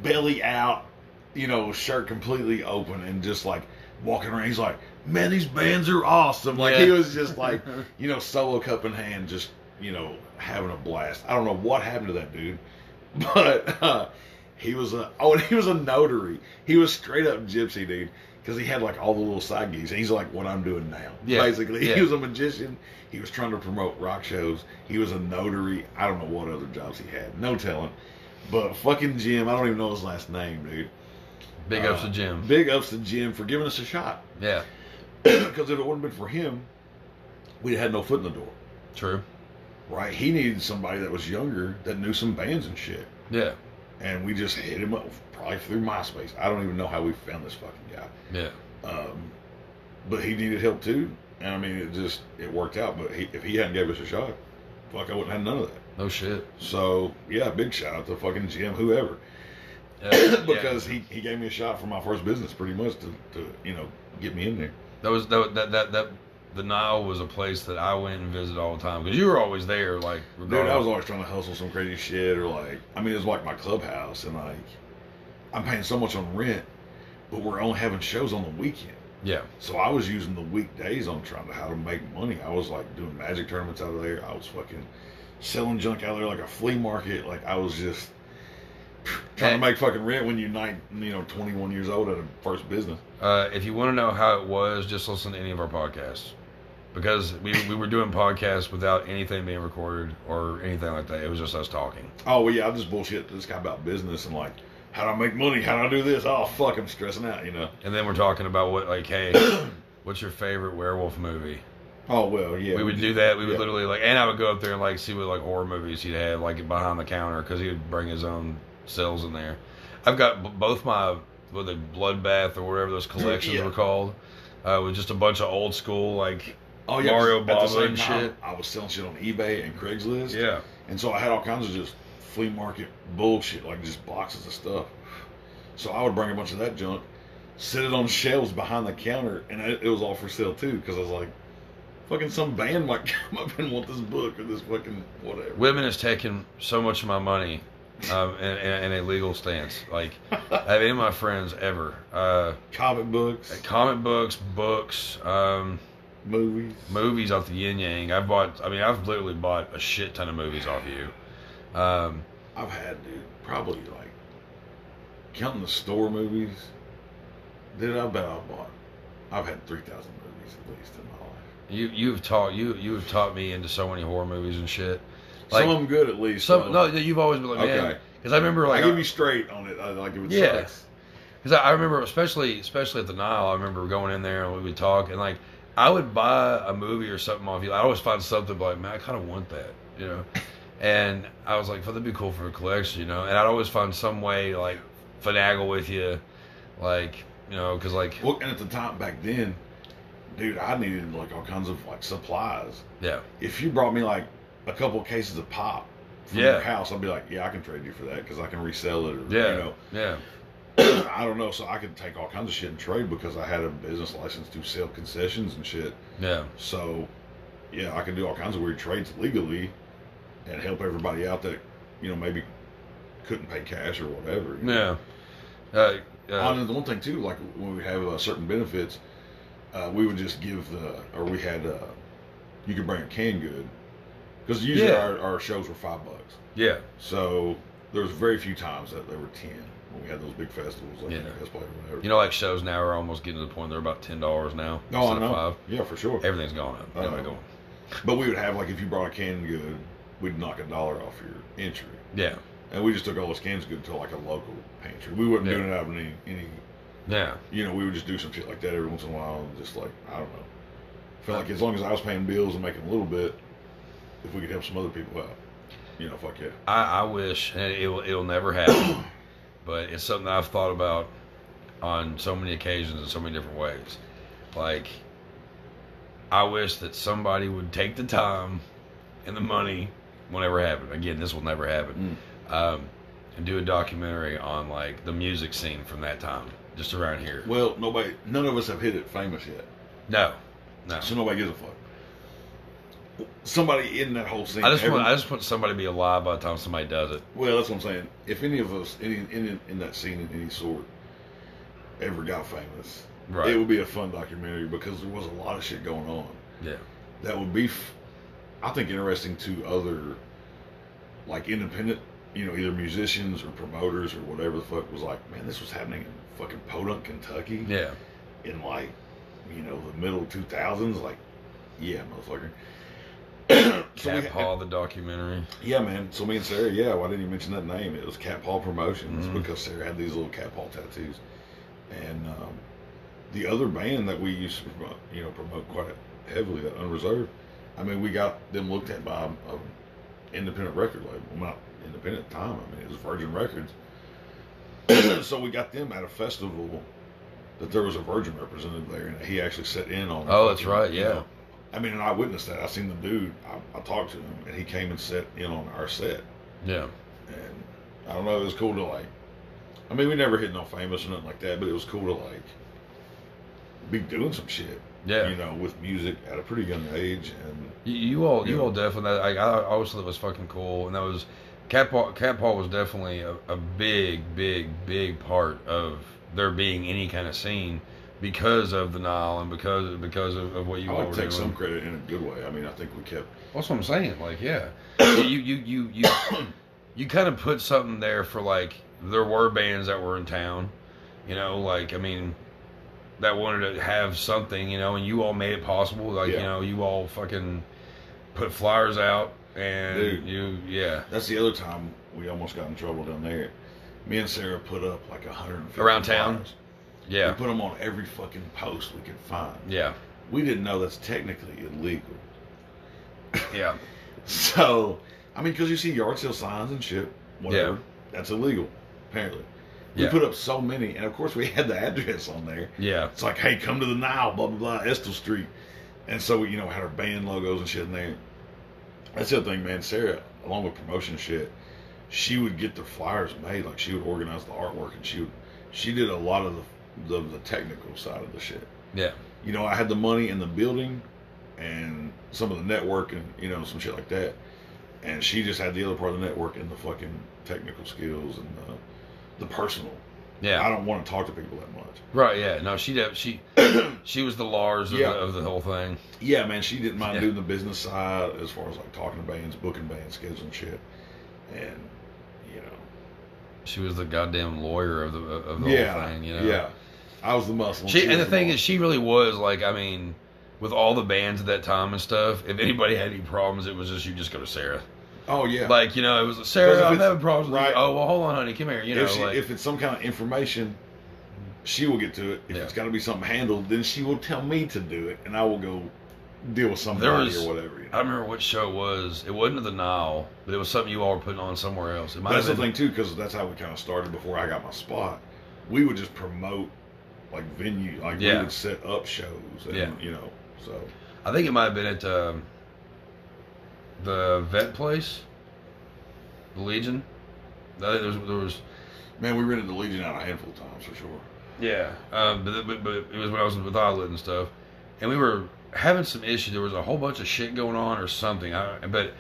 belly out, you know, shirt completely open and just like walking around. He's like, man, these bands are awesome. Like Yeah. he was just like, you know, solo cup in hand, just, you know, having a blast. I don't know what happened to that dude, but uh, he was a, oh, and he was a notary. He was straight up gypsy, dude. Because he had like all the little side gigs. And he's like what I'm doing now. Yeah. Basically, Yeah. he was a magician. He was trying to promote rock shows. He was a notary. I don't know what other jobs he had. No telling. But fucking Jim, I don't even know his last name, dude. Big ups Uh, to Jim. Big ups to Jim for giving us a shot. Yeah. Because if it wouldn't have been for him, we'd have had no foot in the door. True. Right? He needed somebody that was younger that knew some bands and shit. Yeah. And we just hit him up probably through MySpace. I don't even know how we found this fucking guy. Yeah. Um, but he needed help too. And I mean, it just it worked out. But he, if he hadn't gave us a shot, fuck, I wouldn't have none of that. No shit. So yeah, big shout out to fucking Jim, whoever, Yeah. because he, he gave me a shot for my first business, pretty much to, to you know get me in there. that was that that that, that the Nile was a place that I went and visited all the time because you were always there. Like, Dude, I was always trying to hustle some crazy shit, or like, I mean, it was like my clubhouse, and like, I'm paying so much on rent, but we're only having shows on the weekend. Yeah, So I was using the weekdays on trying to how to make money. I was like doing magic tournaments out of there. I was fucking selling junk out of there like a flea market. Like I was just trying to make fucking rent when you're nine, you know, 21 years old at a first business. Uh, if you want to know how it was, just listen to any of our podcasts. Because we, we were doing podcasts without anything being recorded or anything like that. It was just us talking. Oh well, yeah, I just bullshit this guy about business and like how do I make money? How do I do this? Oh fuck, I'm stressing out, you know. And then we're talking about what, like, hey, what's your favorite werewolf movie? Oh well, yeah. we would do that. We would yeah. literally like, and I would go up there and like see what like horror movies he'd have like behind the counter because he would bring his own cells in there. I've got b- both my what the bloodbath or whatever those collections Yeah. were called, uh, with just a bunch of old school like Oh yeah, Mario Bava and shit. I was selling shit on eBay and Craigslist. yeah And so I had all kinds of just flea market bullshit, like just boxes of stuff. So I would bring a bunch of that junk, sit it on shelves behind the counter, and it, it was all for sale too. Because I was like, fucking some band might come up and want this book or this fucking whatever. Women has taken so much of my money um, in, in, in a legal stance. Like, have any of my friends ever? Uh, Comic books, comic books, books, um, movies. movies off the Yin Yang. I've bought. I mean, I've literally bought a shit ton of movies off you. Um, I've had, dude, probably like counting the store movies. Dude, I bet I bought. I've had three thousand movies at least in my life. you you've taught you you have taught me into so many horror movies and shit. Like, some of them good at least. some so- no, you've always been like, man, Okay. because I remember like I give you straight on it. I, like it would Yeah. Because I I remember, especially especially at the Nile, I remember going in there and we would talk, and like I would buy a movie or something off you. I always find something like, man, I kind of want that, you know. And I was like, "Well, that'd be cool for a collection," you know. And I'd always find some way like finagle with you, like you know, because like Well, and at the time back then, dude, I needed like all kinds of like supplies. yeah, If you brought me like a couple cases of pop from Yeah. your house, I'd be like, yeah, I can trade you for that because I can resell it. Or, yeah, You know, yeah, I don't know. So I could take all kinds of shit and trade because I had a business license to sell concessions and shit. yeah, So, yeah, I could do all kinds of weird trades legally and help everybody out that, you know, maybe couldn't pay cash or whatever. you know. yeah. Uh, Oh, uh, and the one thing too, like when we have uh, certain benefits, uh, we would just give the, or we had, uh, you could bring a canned good, because usually Yeah. our, our shows were five bucks. yeah, So there was very few times that they were ten when we had those big festivals like Yeah. yeah. Fest Play or whatever. you know, like shows now are almost getting to the point they're about ten dollars now no, I know. five. Yeah, for sure. Everything's gone up. I going. But we would have like if you brought a canned good, we'd knock a dollar off your entry, Yeah, and we just took all the cans of good to like a local pantry. We wasn't Yeah. doing it out of any any yeah, you know, we would just do some shit like that every once in a while, and just like I don't know. Felt like as long as I was paying bills and making a little bit, if we could help some other people out, you know, fuck yeah. I, I wish, and it'll it'll never happen, but it's something I've thought about on so many occasions in so many different ways. Like, I wish that somebody would take the time and the money, whenever happen. Again, this will never happen. Um, and do a documentary on like the music scene from that time, just around here. Well, nobody, none of us have hit it famous yet, No, no. so nobody gives a fuck. Somebody in that whole scene. I just want I just want somebody to be alive by the time somebody does it. well, that's what I'm saying. If any of us, any in, in that scene in any sort, ever got famous, Right. it would be a fun documentary because there was a lot of shit going on. Yeah. that would be, f- I think, interesting to other, like independent, you know, either musicians or promoters or whatever the fuck was like, man, this was happening in fucking Podunk, Kentucky, Yeah. in like, you know, the middle two thousands, like, yeah, motherfucker. so we, Cat Paw, the documentary. yeah, man. So me and Sarah, yeah, why didn't you mention that name? It was Cat Paw Promotions Mhm. because Sarah had these little cat paw tattoos, and um, the other band that we used to promote, you know, promote quite heavily, that Unreserved. I mean, we got them looked at by an independent record label, well, not independent time. I mean, it was Virgin Records. so we got them at a festival that there was a Virgin representative there, and he actually sat in on. Oh, that's right, you yeah. know, I mean, and I witnessed that. I seen the dude. I, I talked to him, and he came and sat in on our set. Yeah. And I don't know, it was cool to like. I mean, we never hit no famous or nothing like that, but it was cool to like be doing some shit. Yeah. You know, with music at a pretty young age, and You, you all, you Yeah. all definitely. I, I always thought it was fucking cool, and that was Cat Paw. Cat Paw was definitely a, a big, big, big part of there being any kind of scene because of the Nile and because because of, of what you I all like were to take doing. some credit in a good way. I mean, I think we kept. That's what I'm saying. Like, yeah, you you you you you kind of put something there for like there were bands that were in town, you know, like I mean, that wanted to have something, you know, and you all made it possible. Like, you know, you all fucking put flyers out and Dude. you, yeah, That's the other time we almost got in trouble down there. Me and Sarah put up like a hundred and fifty Around town? flyers. yeah, We put them on every fucking post we could find. yeah, We didn't know that's technically illegal. yeah, So, I mean, because you see yard sale signs and shit, whatever, Yeah. that's illegal, apparently. We Yeah. put up so many, and of course we had the address on there. yeah, It's like, hey, come to the Nile, blah blah blah, Estill Street, and so we, you know, had our band logos and shit in there. That's the other thing, man. Sarah, along with promotion shit, she would get the flyers made. Like she would organize the artwork, and she would, she did a lot of the, the the technical side of the shit. yeah, You know, I had the money in the building, and some of the network, and you know, some shit like that. And she just had the other part of the network and the fucking technical skills and the, the personal. Yeah, I don't want to talk to people that much. Right, yeah. No, she did. She she was the Lars of, Yeah. the, of the whole thing. Yeah, man, she didn't mind Yeah. doing the business side as far as like talking to bands, booking bands, scheduling shit, and you know, She was the goddamn lawyer of the of the yeah, whole thing. You know. yeah. I was the muscle. She, and was the thing is, she really was like, I mean, with all the bands at that time and stuff. If anybody had any problems, it was just you just go to Sarah. Oh yeah, Like you know, it was Because Sarah. I'm having problems. with right. Oh well, hold on, honey, come here. You know, if, she, like if it's some kind of information, she will get to it. If Yeah. it's got to be something handled, then she will tell me to do it, and I will go deal with somebody was- or whatever. You know. I don't remember what show it was. It wasn't the Nile, but it was something you all were putting on somewhere else. It might That's the thing too, because that's how we kind of started before I got my spot. We would just promote like venue, like Yeah. we would set up shows, and Yeah. you know, so I think it might have been at um, the vet place, the Legion. I think there was, there was man, we rented the Legion out a handful of times for sure. Yeah, um, but, but but it was when I was with Outlet and stuff, and we were having some issues. There was a whole bunch of shit going on or something. I, but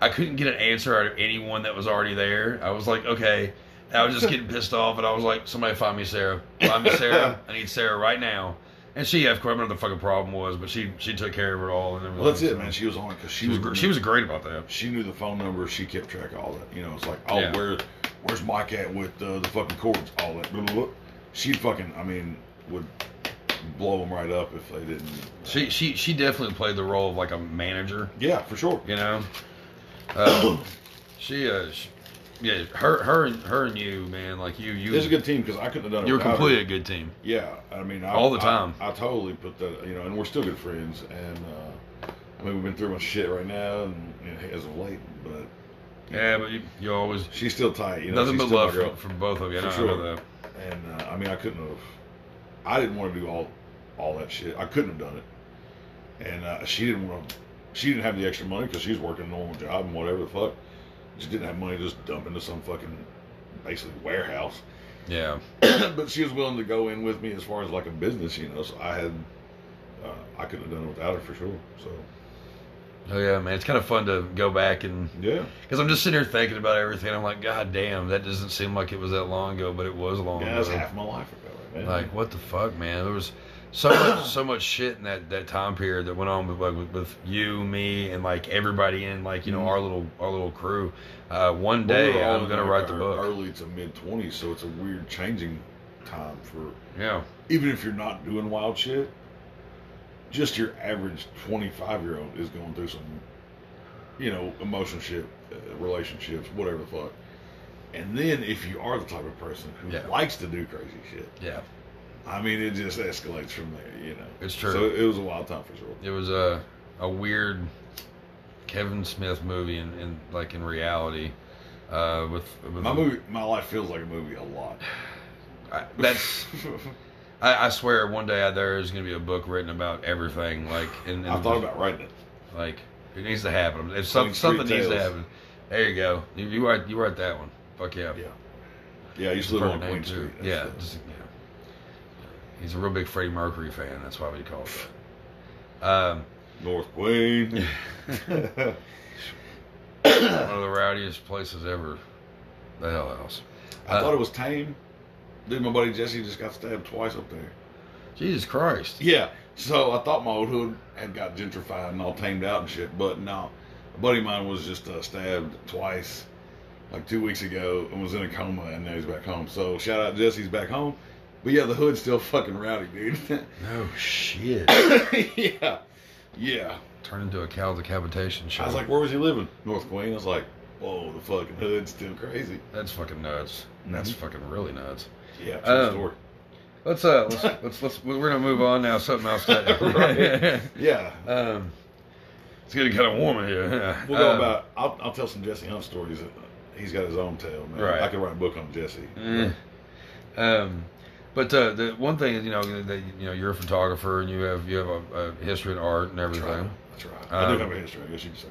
I couldn't get an answer out of anyone that was already there. I was like, okay. I was just getting pissed off, and I was like, somebody find me Sarah. Find me Sarah. I need Sarah right now. And she, of course, I don't know what the fucking problem was, but she she took care of it all. And everything. Well, that's it, So man. She was on it because she, She was gr- she was great about that. she knew the phone number. She kept track of all that. You know, it's like, oh, Yeah. where where's Mike at with uh, the fucking cords? All that. Blah, blah, blah. She'd fucking, I mean, would blow them right up if they didn't. She she she definitely played the role of like a manager. yeah, for sure. you know. Uh, she, uh, she, yeah, her, her, and her and you, man, like you, you, It's a good team because I couldn't have done it. you were without her. completely a good team. Yeah, I mean, I, All the time. I, totally put that, you know, and we're still good friends. And uh, I mean, we've been through much shit right now, and you know, as of late, but Yeah, but you, you always she's still tight. You know, nothing she's but love girl. from, from both of you. I For know, I know sure. that. And uh, I mean, I couldn't have. I didn't want to do all all that shit. I couldn't have done it. And uh, she didn't want to. She didn't have the extra money because she's working a normal job and whatever the fuck. She didn't have money to just dump into some fucking basically warehouse. Yeah, but she was willing to go in with me as far as like a business, you know. So I had. Uh, I couldn't have done it without her for sure. So oh yeah, man, it's kind of fun to go back and yeah, because I'm just sitting here thinking about everything. I'm like, God damn, that doesn't seem like it was that long ago, but it was long yeah, ago. that's half my life ago, man. Like what the fuck, man? There was so much, so much shit in that that time period that went on with like with, with you, me, and like everybody in like you know our little our little crew. Uh, one day I'm gonna write the book. Early to mid twenties, so it's a weird changing time for Yeah, even if you're not doing wild shit, just your average 25 year old is going through some, you know, emotion shit, uh, relationships, whatever the fuck. And then if you are the type of person who Yeah. likes to do crazy shit, yeah. I mean, it just escalates from there, you know. It's true. So it was a wild time for sure. It was a a weird Kevin Smith movie in, in like in reality. Uh, with, with My movie, my life feels like a movie a lot. I, that's I, I swear one day out there is gonna be a book written about everything. Like and, I thought about writing it. like it needs to happen. If some, something needs to happen, there you go. You, you write you write that one. Fuck yeah. Yeah. Yeah, I used to live on Queen. Street. Yeah, just, yeah. He's a real big Freddie Mercury fan. That's why we call it that. Um, North Queen. one of the rowdiest places ever. The hell else. I Uh, thought it was tame. Dude, my buddy Jesse just got stabbed twice up there. Jesus Christ. Yeah. So I thought my old hood had got gentrified and all tamed out and shit, but no. A buddy of mine was just uh, stabbed twice, like two weeks ago, and was in a coma, and now he's back home. So shout out Jesse's back home. But yeah, the hood's still fucking rowdy, dude. No shit. yeah. Yeah. Turned into a cow decapitation show. I was like, where was he living? North Queen. I was like, whoa, the fucking hood's still crazy. that's fucking nuts. That's Mhm. fucking really nuts. Yeah, true Um, story. Let's uh, let's let's let's we're gonna move on now. Something else. That, Right. Yeah. Um, it's getting kind of warm in here. Yeah. We'll go Um, about. I'll, I'll tell some Jesse Hunt stories. He's got his own tale, man. Right. I could write a book on Jesse. Eh. Um, but uh, the one thing is, you know, that you know, you're a photographer and you have you have a, a history in art and That's right. everything. That's right. I do Um, have a history. I guess you could say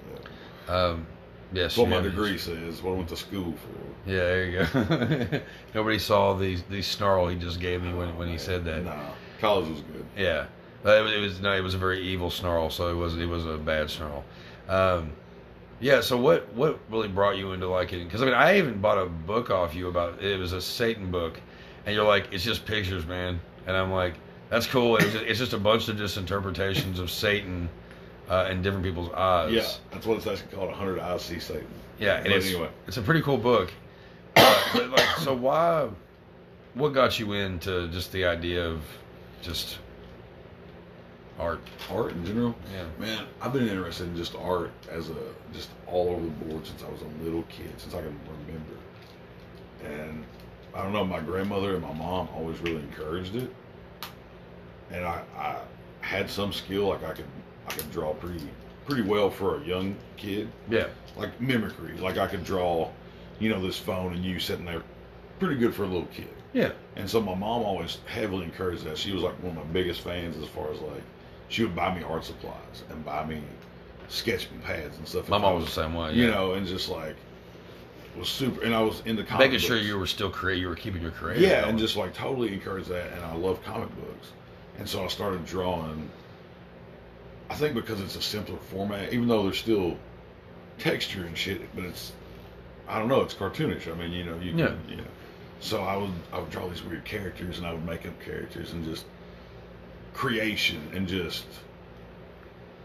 that. Um, yes. What my degree says. What I went to school for. Yeah, there you go. Nobody saw the the snarl he just gave me when when he said that. Nah, college was good. Yeah, but it was, it was no, it was a very evil snarl. So it was it was a bad snarl. Um, yeah. So what what really brought you into like it? Because I mean, I even bought a book off you about it was a Satan book, and you're like, it's just pictures, man. And I'm like, that's cool. It was just, it's just a bunch of just interpretations of Satan uh, in different people's eyes. Yeah, that's what it's actually called. 100 Eyes See Satan. Yeah, and it's anyway. it's a pretty cool book. Uh, like, so why? What got you into just the idea of just art? Art in general. Yeah. Man, I've been interested in just art as a just all over the board since I was a little kid, since I can remember. And I don't know, my grandmother and my mom always really encouraged it. And I, I had some skill, like I could I could draw pretty pretty well for a young kid. Yeah. Like mimicry, like I could draw, you know, this phone and you sitting there, pretty good for a little kid. Yeah. And so my mom always heavily encouraged that. She was like one of my biggest fans as far as like, she would buy me art supplies and buy me sketching pads and stuff. My If mom was the same way. you yeah. know, and just like was super. And I was into comic making sure you were still create, you were keeping your career. Yeah, going. and just like totally encouraged that, and I love comic books, and so I started drawing. I think because it's a simpler format, even though there's still texture and shit, but it's I don't know, it's cartoonish. I mean, you know, you can, Yeah. you know. So I would I would draw these weird characters, and I would make up characters, and just creation, and just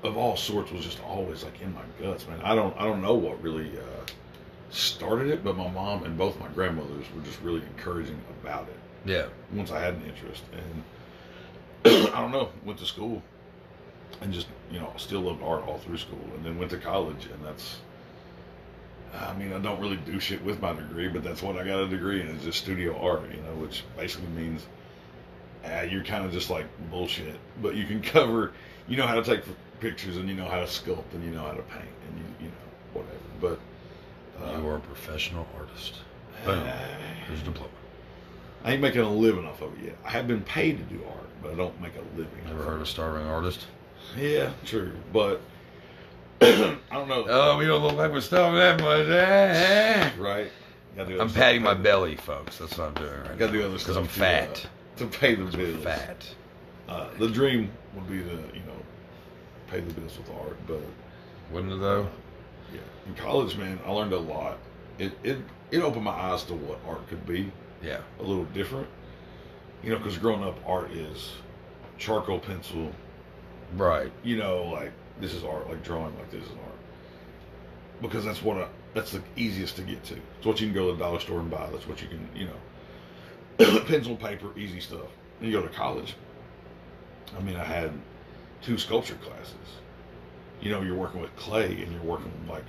of all sorts was just always like in my guts, man. I don't I don't know what really uh, started it, but my mom and both my grandmothers were just really encouraging about it yeah. once I had an interest. And I don't know, went to school and just, you know, still loved art all through school and then went to college and that's I mean, I don't really do shit with my degree, but that's what I got a degree in is just studio art, you know, which basically means uh, you're kind of just like bullshit, but you can cover, you know how to take pictures and you know how to sculpt and you know how to paint and you, you know, whatever. But you are a professional artist. Boom. Here's your diploma. I ain't making a living off of it yet. I have been paid to do art, but I don't make a living. Never heard of starving artist? Yeah, true, but I don't know. Oh, we don't look like we're starving that much. eh? right? I'm patting my belly, folks. That's what I'm doing right Gotta now. do other stuff Because I'm to, fat. uh, to pay the bills. Fat. Uh, the dream would be to you know pay the bills with art, but Wouldn't it though? In college, man, I learned a lot. It it it opened my eyes to what art could be. Yeah. a little different. You know, because growing up, art is charcoal pencil. Right. You know, like this is art, like drawing like this is art. Because that's what I, that's the easiest to get to. It's what you can go to the dollar store and buy. That's what you can, you know, pencil, paper, easy stuff. And you go to college. I mean, I had two sculpture classes. You know, you're working with clay and you're working with like,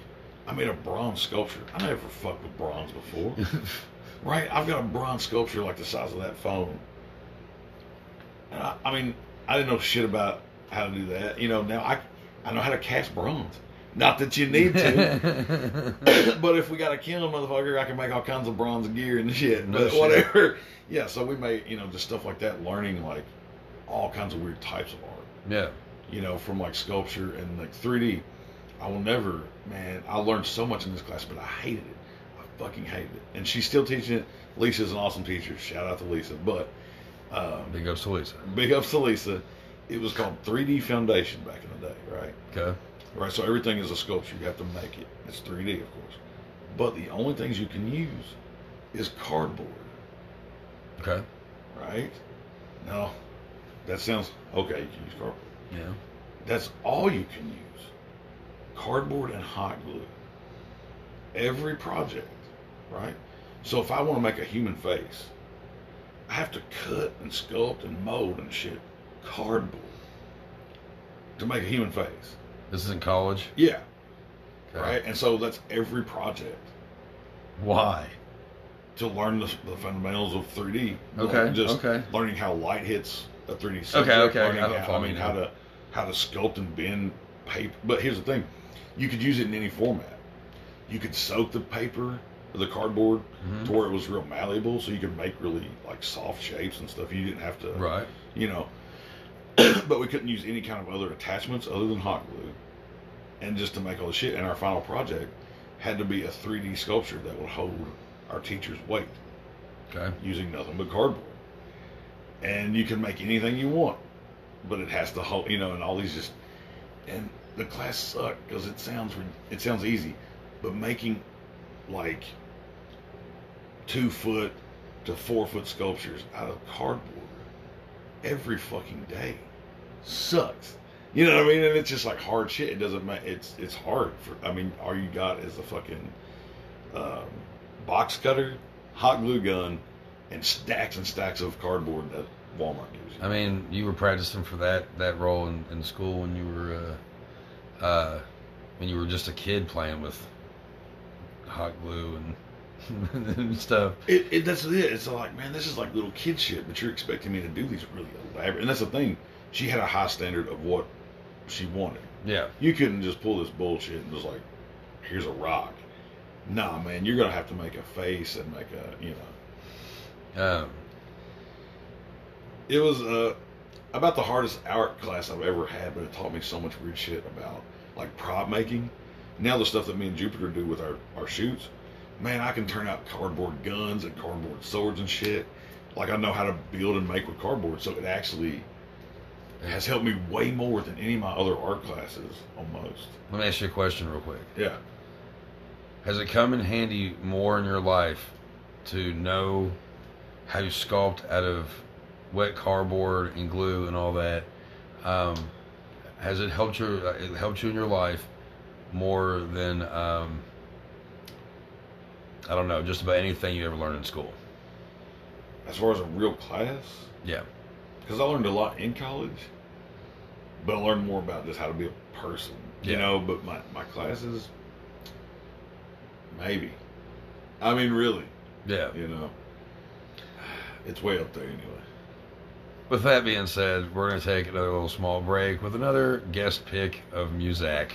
I made a bronze sculpture. I never fucked with bronze before. Right, I've got a bronze sculpture like the size of that phone. And I, I mean, I didn't know shit about how to do that. You know, now I I know how to cast bronze. Not that you need to, but if we got to kill a motherfucker, I can make all kinds of bronze gear and shit. No But shit. whatever. Yeah, so we made you know just stuff like that, learning like all kinds of weird types of art yeah. you know, from like sculpture and like 3D. I will never, man, I learned so much in this class, but I hated it. I fucking hated it. And she's still teaching it. Lisa's an awesome teacher. Shout out to Lisa. But um, Big ups to Lisa. big ups to Lisa. It was called 3D Foundation back in the day, right? Okay. Right, so everything is a sculpture. You have to make it. It's 3D, of course. But the only things you can use is cardboard, Okay. right? Now, that sounds okay. You can use cardboard. Yeah. That's all you can use. Cardboard and hot glue. Every project, right? So if I want to make a human face, I have to cut and sculpt and mold and shit cardboard to make a human face. This is in college. Yeah, Okay. right? And so that's every project Why? to learn the, the fundamentals of 3D. Okay, Like, Just okay. learning how light hits a 3D subject. okay, Learning I'm how, I mean, how to how to sculpt and bend paper. But here's the thing: you could use it in any format. You could soak the paper, or the cardboard, Mhm. to where it was real malleable, so you could make really like soft shapes and stuff. You didn't have to, Right. you know. but we couldn't use any kind of other attachments other than hot glue, and just to make all the shit. And our final project had to be a 3D sculpture that would hold our teacher's weight Okay. using nothing but cardboard. And you can make anything you want, but it has to hold, you know, and all these just, and the class sucked because it sounds, it sounds easy, but making like two foot to four foot sculptures out of cardboard every fucking day sucks. You know what I mean? And it's just like hard shit. It doesn't matter. it's it's hard for. I mean, all you got is a fucking um, box cutter, hot glue gun, and stacks and stacks of cardboard that Walmart gives you. I mean, you were practicing for that that role in, in school when you were uh, uh, when you were just a kid playing with hot glue and, and stuff. It, it that's it. It's like, man, this is like little kid shit, but you're expecting me to do these really elaborate. And that's the thing. She had a high standard of what she wanted. Yeah. You couldn't just pull this bullshit and just like, here's a rock. Nah, man, you're gonna have to make a face and make a, you know. Um, It was uh, about the hardest art class I've ever had, but it taught me so much weird shit about like prop making. Now the stuff that me and Jupiter do with our our shoots, man, I can turn out cardboard guns and cardboard swords and shit. Like I know how to build and make with cardboard, so it actually has helped me way more than any of my other art classes, almost. let me ask you a question real quick. Yeah. Has it come in handy more in your life to know how you sculpt out of wet cardboard and glue and all that? Um, has it helped you? uh, It helped you in your life more than um, I don't know, just about anything you ever learned in school? As far as a real class, Yeah, because I learned a lot in college, but I learned more about just how to be a person, you know. But my my classes, maybe. I mean, really, yeah. you know, it's way up there anyway. With that being said, we're going to take another little small break with another guest pick of Muzak.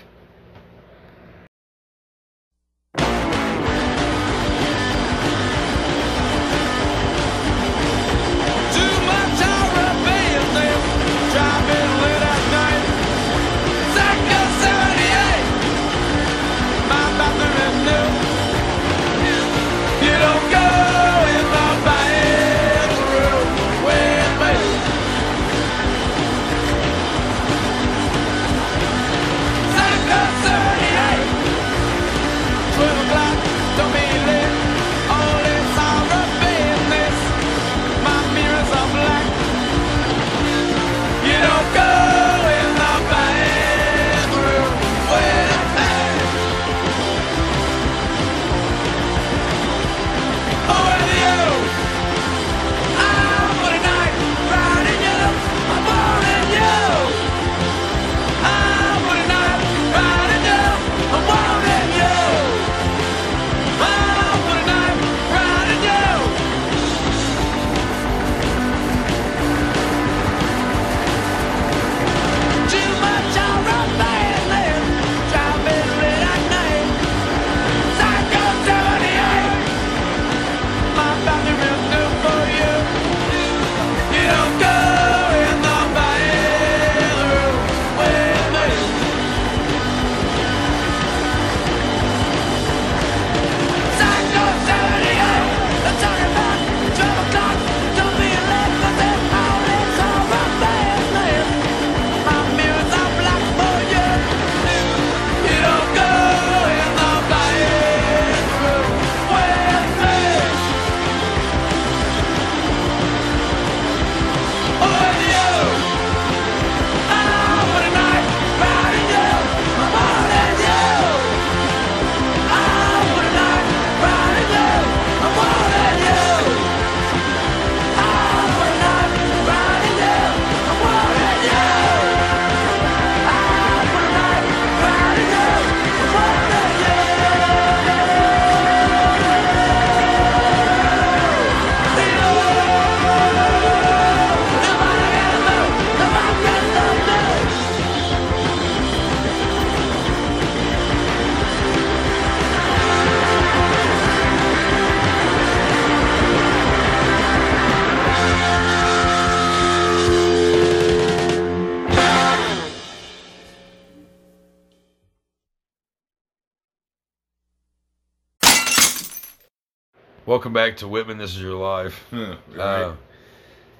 Welcome back to Whytmon. This is your life. Huh, Uh, right.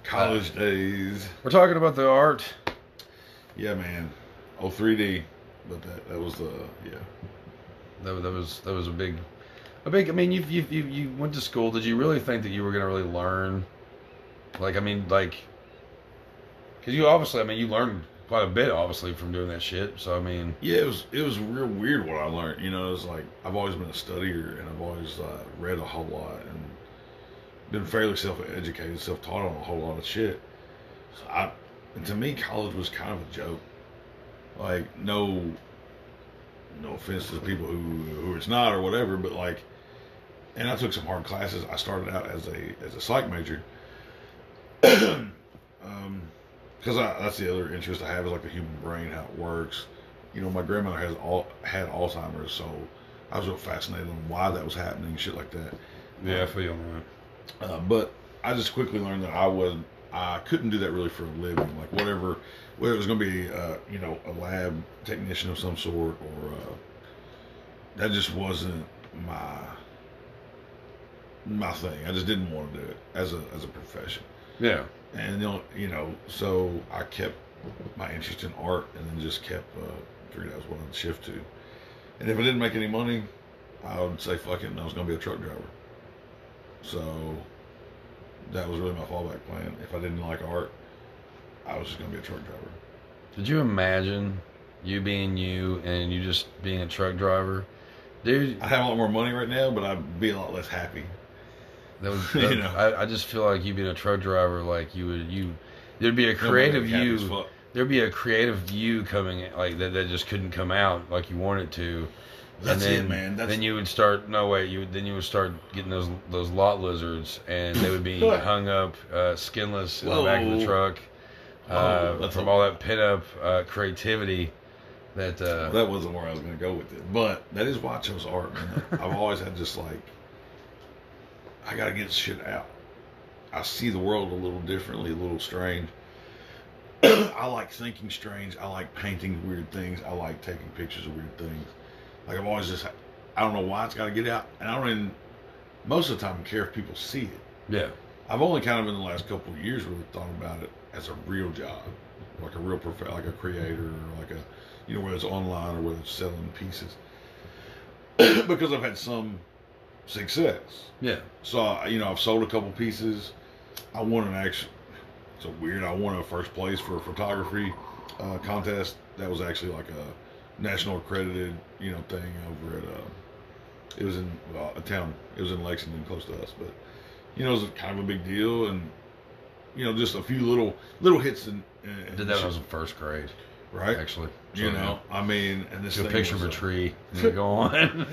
College days. we're talking about the art. Yeah, man. Oh, 3D. But that that was the yeah. That, that was that was a big, a big. I mean, you you you you went to school. Did you really think that you were gonna really learn? Like, I mean, like, because you obviously, I mean, you learned quite a bit, obviously, from doing that shit. So, I mean, Yeah, it was it was real weird what I learned. You know, it was like I've always been a studier and I've always uh, read a whole lot and been fairly self-educated, self-taught on a whole lot of shit. So I, to me, college was kind of a joke. Like no, no offense to the people who who it's not or whatever, but like, and I took some hard classes. I started out as a as a psych major. um, because that's the other interest I have is like the human brain, how it works. You know, my grandmother has all had Alzheimer's, so I was real fascinated on why that was happening, and shit like that. Yeah, I feel that. Uh, but I just quickly learned that I would I couldn't do that really for a living. Like whatever, whether it was going to be uh, you know a lab technician of some sort or uh, that just wasn't my my thing. I just didn't want to do it as a as a profession. Yeah. And you know, you know, so I kept my interest in art, and then just kept uh, figured was what I'd shift to. And if I didn't make any money, I would say fuck it, and I was going to be a truck driver. So that was really my fallback plan. If I didn't like art, I was just going to be a truck driver. Did you imagine you being you and you just being a truck driver? Dude, I have a lot more money right now, but I'd be a lot less happy. That was, You know. I, I just feel like you being a truck driver, like you would, you, there'd be a creative would be happy as you, there'd be a creative you coming in, like that, that just couldn't come out like you wanted to. That's and it, man. That's- then you would start. No way. you would then you would start getting those those lot lizards, and they would be hung up, uh, skinless in the back of the truck. Oh, Uh, that's from a- all that pin up uh, creativity, that uh, that wasn't where I was going to go with it. But that is chose art, man. I've always had just like, I got to get shit out. I see the world a little differently, a little strange. I like thinking strange. I like painting weird things. I like taking pictures of weird things. Like I've always just, I don't know why it's got to get out, and I don't even most of the time care if people see it. yeah, I've only kind of in the last couple of years really thought about it as a real job, like a real prof, like a creator, or like a, you know, whether it's online or whether it's selling pieces. because I've had some success. yeah, So I- you know, I've sold a couple pieces. I won an actual. a weird. I won a first place for a photography uh, contest. That was actually like a national accredited, you know, thing over at. Uh, it was in a town. It was in Lexington, close to us, but you know, it was kind of a big deal, and you know, just a few little little hits and. and did that was in first grade, right. actually. You So, know, I mean, and this a picture of a tree, and go on.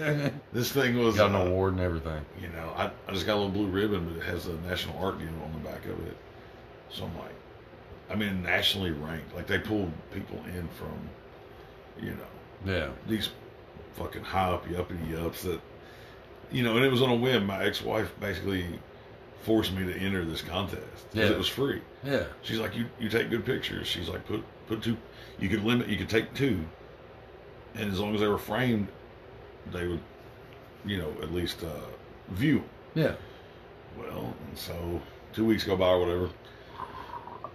This thing was Got an uh, award and everything. you know, I, I just got a little blue ribbon, but it has a national art deal on the back of it. So I'm like, I mean, nationally ranked. Like they pulled people in from, you know, Yeah, these fucking high uppy uppity ups that, you know, and it was on a whim. My ex-wife basically forced me to enter this contest because Yeah. it was free. yeah, She's like, you you take good pictures. She's like, put put two. You could limit. You could take two, and as long as they were framed, they would, you know, at least uh, view. yeah. Well, and so two weeks go by or whatever.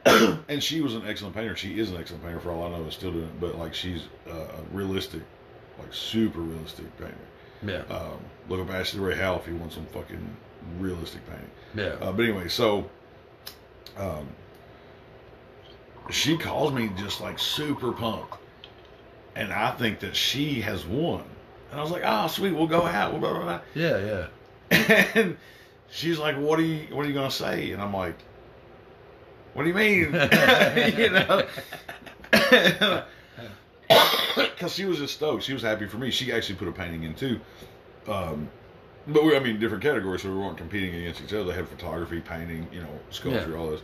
and she was an excellent painter. She is an excellent painter for all I know, is still doing it. But like she's uh, a realistic, like super realistic painter. Yeah, Um, look up Ashley Ray Howell if you want some fucking realistic painting. yeah, Uh, but anyway, so um, she calls me just like super pumped, and I think that she has won. And I was like, "Oh, sweet, we'll go out." Blah, blah, blah. yeah, yeah. And she's like, "What are you? What are you gonna say?" And I'm like, "What do you mean?" you know. Because she was just stoked. She was happy for me. She actually put a painting in too. Um, but we, I mean, different categories, so we weren't competing against each other. They had photography, painting, you know, sculpture, Yeah. all this.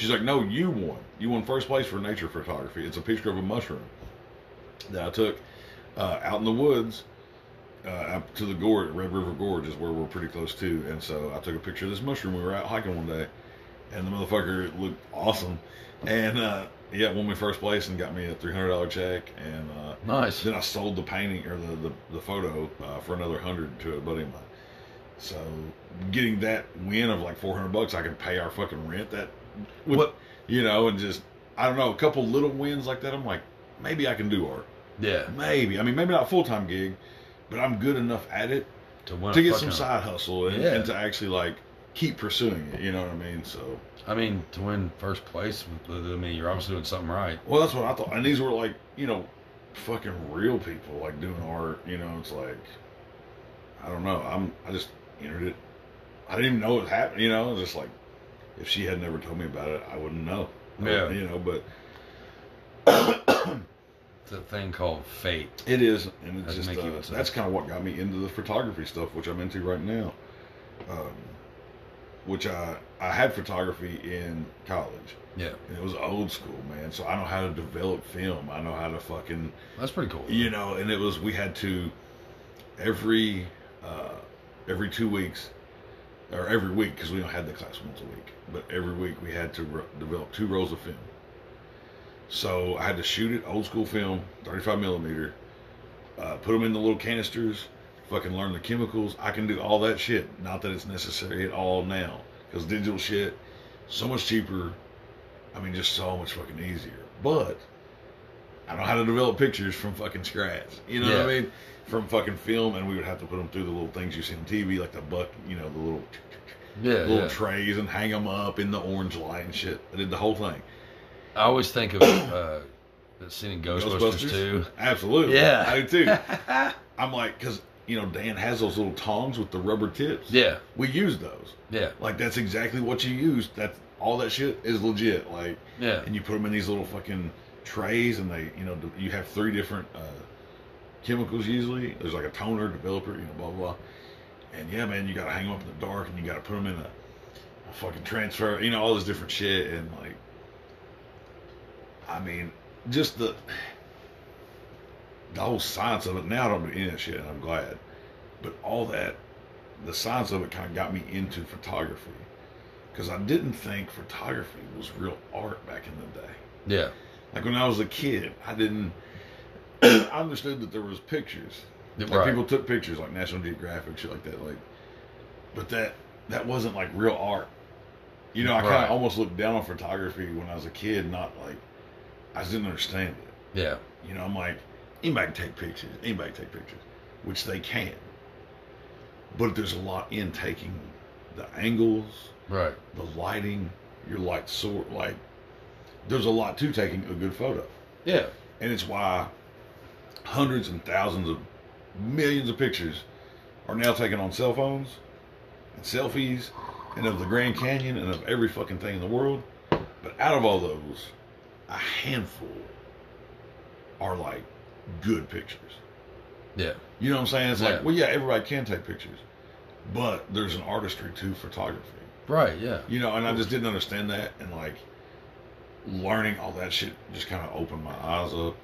She's like, "No, you won. You won first place for nature photography. It's a picture of a mushroom that I took uh, out in the woods uh, up to the gorge, Red River Gorge is where we're pretty close to. And so I took a picture of this mushroom. We were out hiking one day, and the motherfucker looked awesome. And uh, yeah, won me first place and got me a three hundred dollar check. And uh, Nice. then I sold the painting or the the, the photo uh, for another hundred to a buddy of mine. So getting that win of like four hundred bucks, I could pay our fucking rent. That would, What- you know, and just I don't know, a couple little wins like that. I'm like, maybe I can do art. Yeah, Maybe. I mean, maybe not a full time gig, but I'm good enough at it to win. to get some side hustle and, Yeah. and to actually like keep pursuing it. You know what I mean? So, I mean, to win first place, I mean, you're obviously doing something right. well, that's what I thought. And these were like, you know, fucking real people like doing art. You know, it's like, I don't know. I'm, I just entered it. I didn't even know it was happening. You know, just like, if she had never told me about it, I wouldn't know. Yeah. You know, but It's a thing called fate. It is, and it's just uh, that's kind of what got me into the photography stuff, which I'm into right now. Um, which I I had photography in college, Yeah, and it was old school, man. So I know how to develop film. I know how to fucking that's pretty cool. you know, and it was we had to every uh, every two weeks or every week because we don't had the class once a week, but every week we had to ro- develop two rolls of film. So I had to shoot it old school film, 35 millimeter, uh, put them in the little canisters, fucking learn the chemicals. I can do all that shit. Not that it's necessary at all now because digital shit so much cheaper. I mean, just so much fucking easier. But I don't know how to develop pictures from fucking scratch. You know what I mean? From fucking film, and we would have to put them through the little things you see on TV, like the buck, you know, the little yeah, little yeah. trays, and hang them up in the orange light and shit. I did the whole thing. I always think of uh, scene in Ghostbusters, too. Absolutely. Yeah. I do too. I'm like, because you know, Dan has those little tongs with the rubber tips. Yeah, We use those. yeah, Like that's exactly what you use. That's all that shit is legit. Like, yeah. and you put them in these little fucking trays, and they, you know, you have three different uh, chemicals usually. There's like a toner, developer, you know, blah blah. And yeah, man, you gotta hang them up in the dark, and you gotta put them in a, a fucking transfer, you know, all this different shit, and like, I mean, just the the whole science of it. Now I don't do any of that shit, and I'm glad. But all that, the science of it, kind of got me into photography because I didn't think photography was real art back in the day. Yeah, Like when I was a kid, I didn't. I understood that there was pictures. Like right. people took pictures, like National Geographic, shit like that. Like, but that that wasn't like real art. You know, I kind Right. of almost looked down on photography when I was a kid. Not like I just didn't understand it. yeah, You know, I'm like anybody can take pictures. Anybody can take pictures, which they can. But there's a lot in taking the angles, right. the lighting, your light sort like there's a lot to taking a good photo. Yeah, And it's why hundreds and thousands of millions of pictures are now taken on cell phones and selfies and of the Grand Canyon and of every fucking thing in the world. But out of all those, a handful are like good pictures. yeah, You know what I'm saying? It's Yeah. like, well, yeah, everybody can take pictures, but there's an artistry to photography. right. Yeah, You know, and I just didn't understand that, and like learning all that shit just kind of opened my eyes up.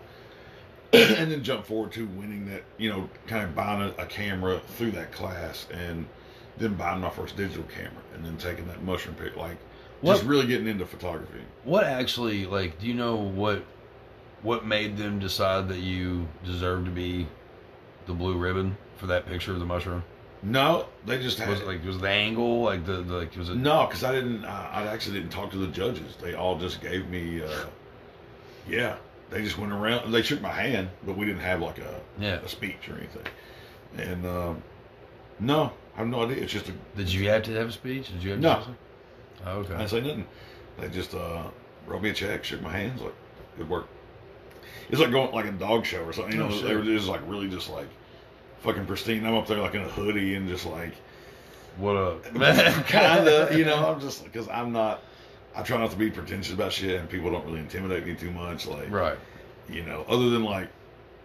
and then jump forward to winning that, you know, kind of buying a, a camera through that class, and then buying my first digital camera, and then taking that mushroom pic, like just really getting into photography. What actually, like, do you know what what made them decide that you deserve to be the blue ribbon for that picture of the mushroom? No, they just had Was it like was the angle like the, the like was it? No, because I didn't. I, I actually didn't talk to the judges. They all just gave me. Uh, yeah, they just went around. They shook my hand, but we didn't have like a Yeah. a speech or anything. And um, no, I have no idea. It's just a. Did you have to have a speech? Did you have to No. Oh, I okay. didn't say nothing. They just uh, wrote me a check, shook my hands, like good work. It's like going like a dog show or something. You Oh, know, sure. they were just like really just like fucking pristine. I'm up there like in a hoodie and just like What up? kind of, you know. I'm just because I'm not. I try not to be pretentious about shit, and people don't really intimidate me too much. Like, Right. you know, other than like,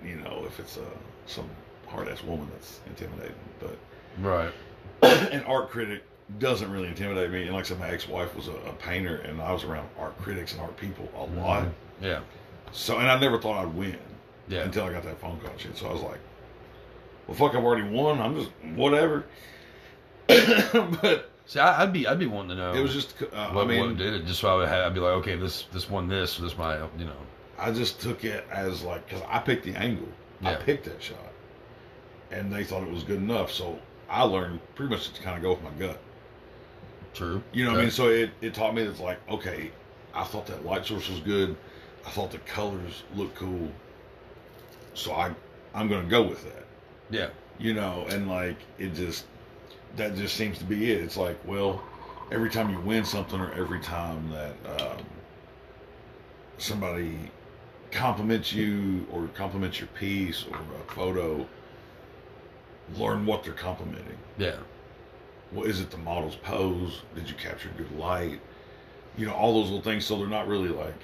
you know, if it's uh, some hard ass woman that's intimidating. But Right. an art critic doesn't really intimidate me. And like I said, my ex wife was a, a painter, and I was around art critics and art people a lot. Yeah. So, and I never thought I'd win Yeah. until I got that phone call and shit. So I was like, well, fuck, I've already won. I'm just whatever. but See, I, I'd be I'd be wanting to know. it was just, uh, what, I mean, what did it just so I would have I'd be like okay this this one this this my you know I just took it as like because I picked the angle. I picked that shot, and they thought it was good enough. So I learned pretty much to kind of go with my gut. true. You know what I mean? So it, it taught me it's like okay, I thought that light source was good. I thought the colors looked cool. So I I'm gonna go with that. Yeah. You know, and like it just that just seems to be it. It's like well, every time you win something or every time that um, somebody compliments you or compliments your piece or a photo, learn what they're complimenting. Yeah. Well, is it the model's pose? Did you capture good light? You know, all those little things. So they're not really like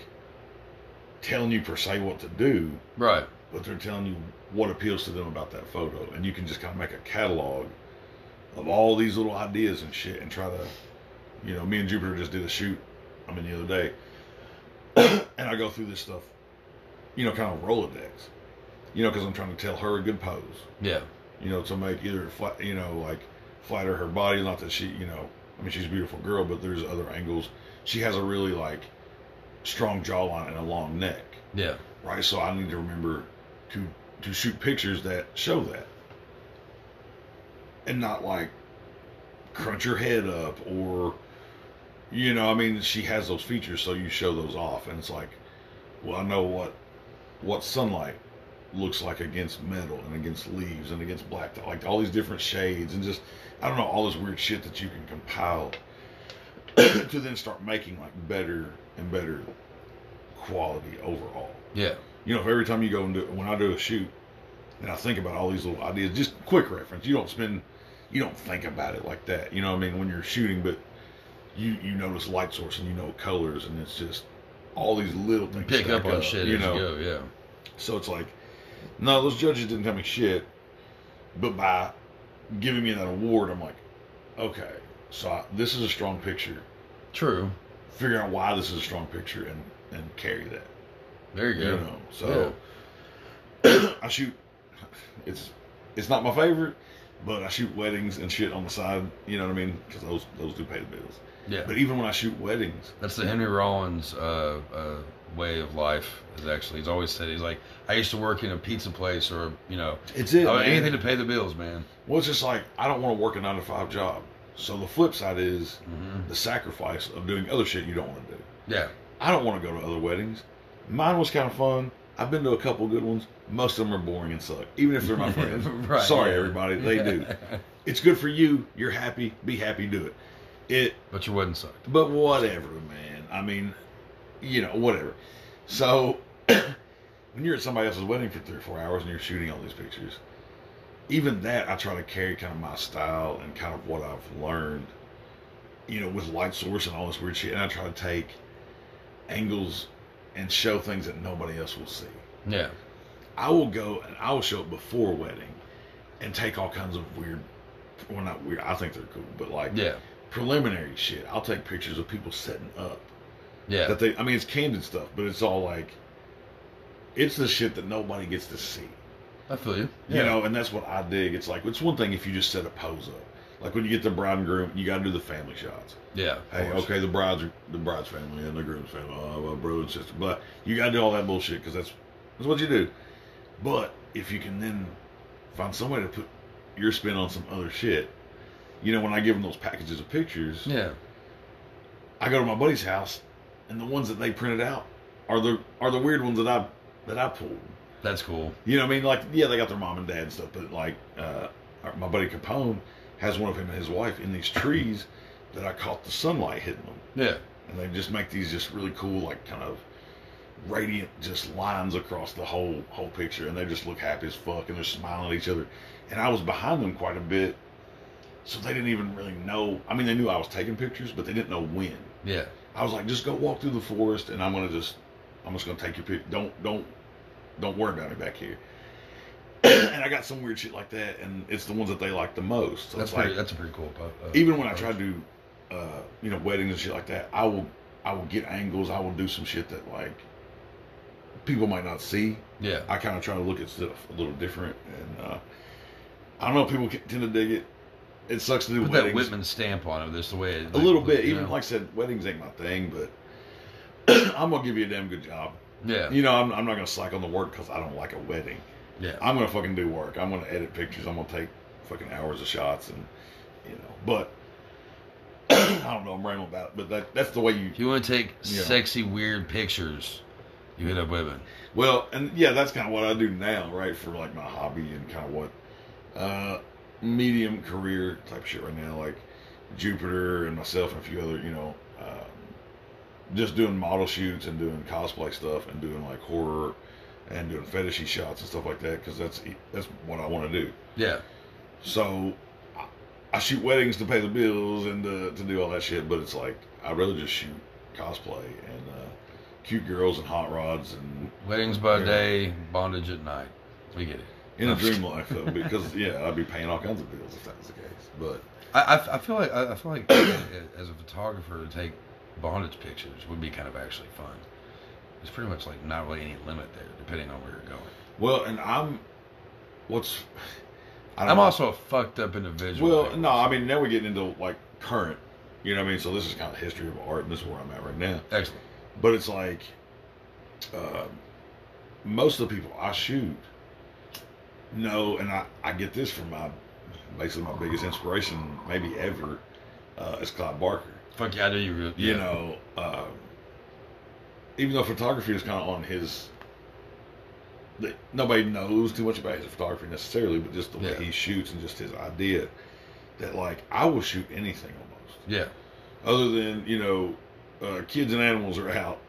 telling you per se what to do, Right. But they're telling you what appeals to them about that photo. And you can just kind of make a catalog of all these little ideas and shit and try to You know, me and Jupiter just did a shoot. I mean, the other day, and I go through this stuff. You know, kind of Rolodex. You know, because I'm trying to tell her a good pose. Yeah. You know, to make either flat, you know, like flatter her body. Not that she, you know, I mean, she's a beautiful girl, but there's other angles. She has a really like strong jawline and a long neck Yeah. right? So I need to remember to to shoot pictures that show that, and not like crunch your head up or, you know, I mean, she has those features, so you show those off, and it's like, well, I know what what sunlight looks like against metal and against leaves and against black, like all these different shades and just I don't know all this weird shit that you can compile to then start making like better and better quality overall. Yeah. You know, if every time you go and do when I do a shoot, and I think about all these little ideas, just quick reference. You don't spend, you don't think about it like that. You know, what I mean, when you're shooting, but you you notice light source and you know colors, and it's just all these little things. Pick up on shit you as know. you go. Yeah. So it's like, no, those judges didn't tell me shit, but by giving me that award, I'm like, okay, so I, this is a strong picture. True. Figure out why this is a strong picture and and carry that. There you go. You know, so I shoot. It's it's not my favorite, but I shoot weddings and shit on the side. You know what I mean? Because those those do pay the bills. Yeah. But even when I shoot weddings, That's the Henry Rollins uh, uh, way of life. Is actually he's always said he's like I used to work in a pizza place or you know it's it. man. anything to pay the bills, man. Well, it's just like I don't want to work a nine to five job. So the flip side is hmm the sacrifice of doing other shit you don't want to do. Yeah. I don't want to go to other weddings. Mine was kind of fun. I've been to a couple good ones. Most of them are boring and suck, even if they're my friends. Right, Sorry, everybody, they do. It's good for you. You're happy. Be happy. Do it. It but your wedding sucked. But whatever, man. I mean, you know, whatever. So, when you're at somebody else's wedding for three or four hours and you're shooting all these pictures, even that I try to carry kind of my style and kind of what I've learned, you know, with light source and all this weird shit. And I try to take angles and show things that nobody else will see. Yeah. I will go and I will show it before a wedding and take all kinds of weird, well, not weird, I think they're cool, but like Yeah. preliminary shit. I'll take pictures of people setting up Yeah. that they I mean it's candid stuff, but it's all like it's the shit that nobody gets to see. I feel you. You know, and that's what I dig. It's like it's one thing if you just set a pose up. Like when you get the bride and groom, you got to do the family shots. Yeah. Hey, course. okay, the bride's the bride's family and the groom's family, uh, well, brother and sister. But you got to do all that bullshit because that's that's what you do. But if you can then find somebody to put your spin on some other shit, you know, when I give them those packages of pictures, Yeah. I go to my buddy's house, and the ones that they printed out are the are the weird ones that I that I pulled. That's cool. You know what I mean? Like, yeah, they got their mom and dad and stuff, but like, uh, my buddy Capone has one of him and his wife in these trees that I caught the sunlight hitting them, Yeah. and they just make these just really cool, like kind of radiant, just lines across the whole whole picture, and they just look happy as fuck, and they're smiling at each other. And I was behind them quite a bit, so they didn't even really know. I mean, they knew I was taking pictures, but they didn't know when. Yeah. I was like, just go walk through the forest, and I'm gonna just, I'm just gonna take your pic. Don't, don't, don't worry about me back here. and I got some weird shit like that, and it's the ones that they like the most. So That's it's like, pretty. That's a pretty cool. Uh, even when I try to do, uh, you know, weddings and shit like that, I will, I will get angles. I will do some shit that like people might not see. Yeah. I kind of try to look at stuff a little different, and uh, I don't know. People tend to dig it. It sucks to do Put that. Whytmon stamp on it. That's the way. It, A little bit. Even know? like I said, weddings ain't my thing, but I'm gonna give you a damn good job. Yeah. You know, I'm, I'm not gonna slack on the work because I don't like a wedding. Yeah. I'm gonna fucking do work. I'm gonna edit pictures. I'm gonna take fucking hours of shots, and you know. But I don't know. I'm rambling about it, but that that's the way you. If you want to take Yeah. sexy, weird pictures, you hit up women. Well, and yeah, that's kind of what I do now, right? For like my hobby and kind of what uh medium career type shit right now, like Jupiter and myself and a few other, you know, um, just doing model shoots and doing cosplay stuff and doing like horror and doing fetishy shots and stuff like that because that's that's what I want to do. Yeah. So I, I shoot weddings to pay the bills and to, to do all that shit, but it's like I really just shoot cosplay and uh, cute girls and hot rods and Weddings by day, bondage at night. We get it. In a dream life, though, because yeah, I'd be paying all kinds of bills if that was the case. But I, I, I feel like I, I feel like as a photographer to take bondage pictures would be kind of actually fun. There's pretty much like not really any limit there, depending on where you're going. well, and I'm what's I know. also a fucked up individual. well, no, I mean now we're getting into like current. You know what I mean? So this is kind of history of art, and this is where I'm at right now. excellent. But it's like uh, most of the people I shoot know, and I, I get this from my basically my biggest inspiration, maybe ever, uh, is Clive Barker. Fuck yeah, I do you. Real, You yeah. know, uh, even though photography is kind of on his. Nobody knows too much about his photography necessarily, but just the way Yeah. he shoots and just his idea that, like, I will shoot anything almost Yeah. other than you know uh, kids and animals are out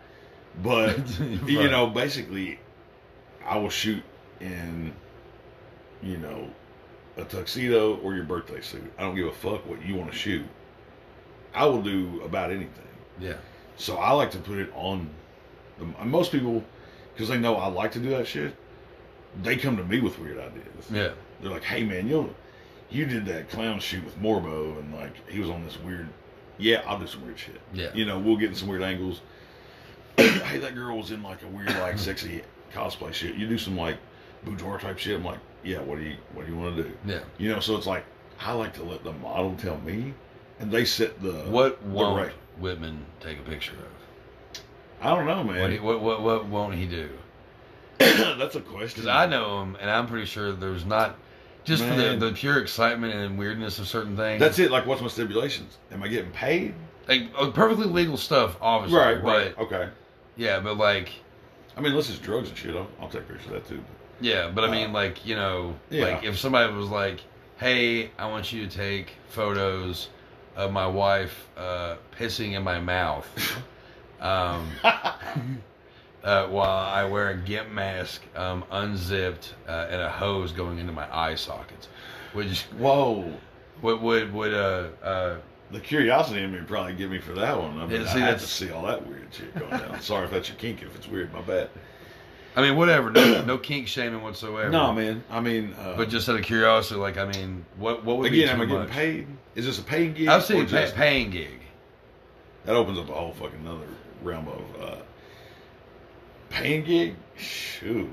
but you know basically i will shoot in you know a tuxedo or your birthday suit i don't give a fuck what you want to shoot i will do about anything Yeah. so i like to put it on Um, most people because they know i like to do that shit they come to me with weird ideas Yeah. they're like, "Hey man, you you did that clown shoot with Morbo, and like he was on this weird. Yeah, I'll do some weird shit. Yeah. you know, we'll get in some weird angles. hey, that girl was in like a weird, like sexy cosplay shit. You do some like boudoir type shit. I'm like, yeah, what do you what do you want to do? Yeah. You know, so it's like I like to let the model tell me, and they set the What the won't right- Whytmon take a picture of? I don't know, man. what what what won't he do? That's a question. Because I know him, and I'm pretty sure there's not just for the, the pure excitement and weirdness of certain things. That's it. Like, what's my stipulations? Am I getting paid? like uh, perfectly legal stuff, obviously. Right. but, Okay. Yeah, but like I mean, unless it's drugs and shit, I'll, I'll take pictures of that too. yeah, but I mean Uh, like you know yeah. like if somebody was like, hey, I want you to take photos of my wife uh, pissing in my mouth. Um, uh, while I wear a gimp mask, um, unzipped, uh, and a hose going into my eye sockets, which Whoa. would would would uh, uh The curiosity in me would probably get me for that one. I mean, see, I have to see all that weird shit going down. Sorry if that's your kink. If it's weird, my bad. I mean whatever, no, no kink shaming whatsoever. No, man. I mean, uh, But just out of curiosity, like I mean, what what would again, be am I getting much? paid? Is this a paying gig? I've seen pay, paying gig. That opens up a whole fucking another realm of uh, paying gig. Shoot,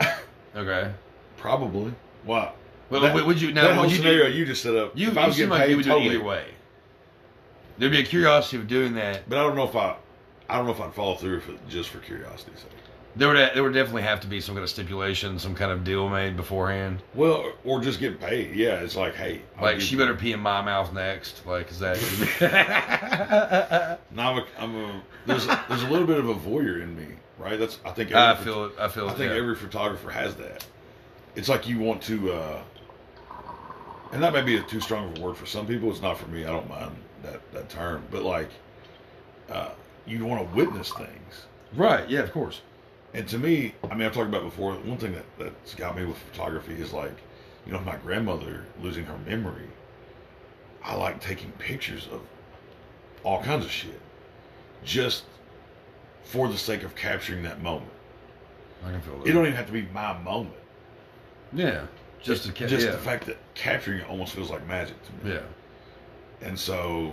Okay. probably. Wow. Well, that, would- you now? that whole you scenario do, you just set up. you, if I you was seem getting like you paid, would do totally. it either way. There'd be a curiosity of doing that. But I don't know if I, I don't know if I'd follow through it, just for curiosity's sake. There would there would definitely have to be some kind of stipulation, some kind of deal made beforehand. Well, or, just get paid. Yeah, it's like, hey, I'll Like she better pee in my mouth next. Like is that? No, I'm a, I'm a there's there's a little bit of a voyeur in me, right? That's I think every, I feel it. I feel. I think yeah. every photographer has that. It's like you want to, uh, and that may be a too strong of a word for some people. It's not for me. I don't mind that that term, but like, uh, you want to witness things. right. Yeah, of course. And to me, I mean, I've talked about before. One thing that that's got me with photography is like, you know, my grandmother losing her memory. I like taking pictures of all kinds of shit, just for the sake of capturing that moment. I can feel that. It don't even have to be my moment. yeah. Just to ca- just yeah. the fact that capturing it almost feels like magic to me. Yeah. And so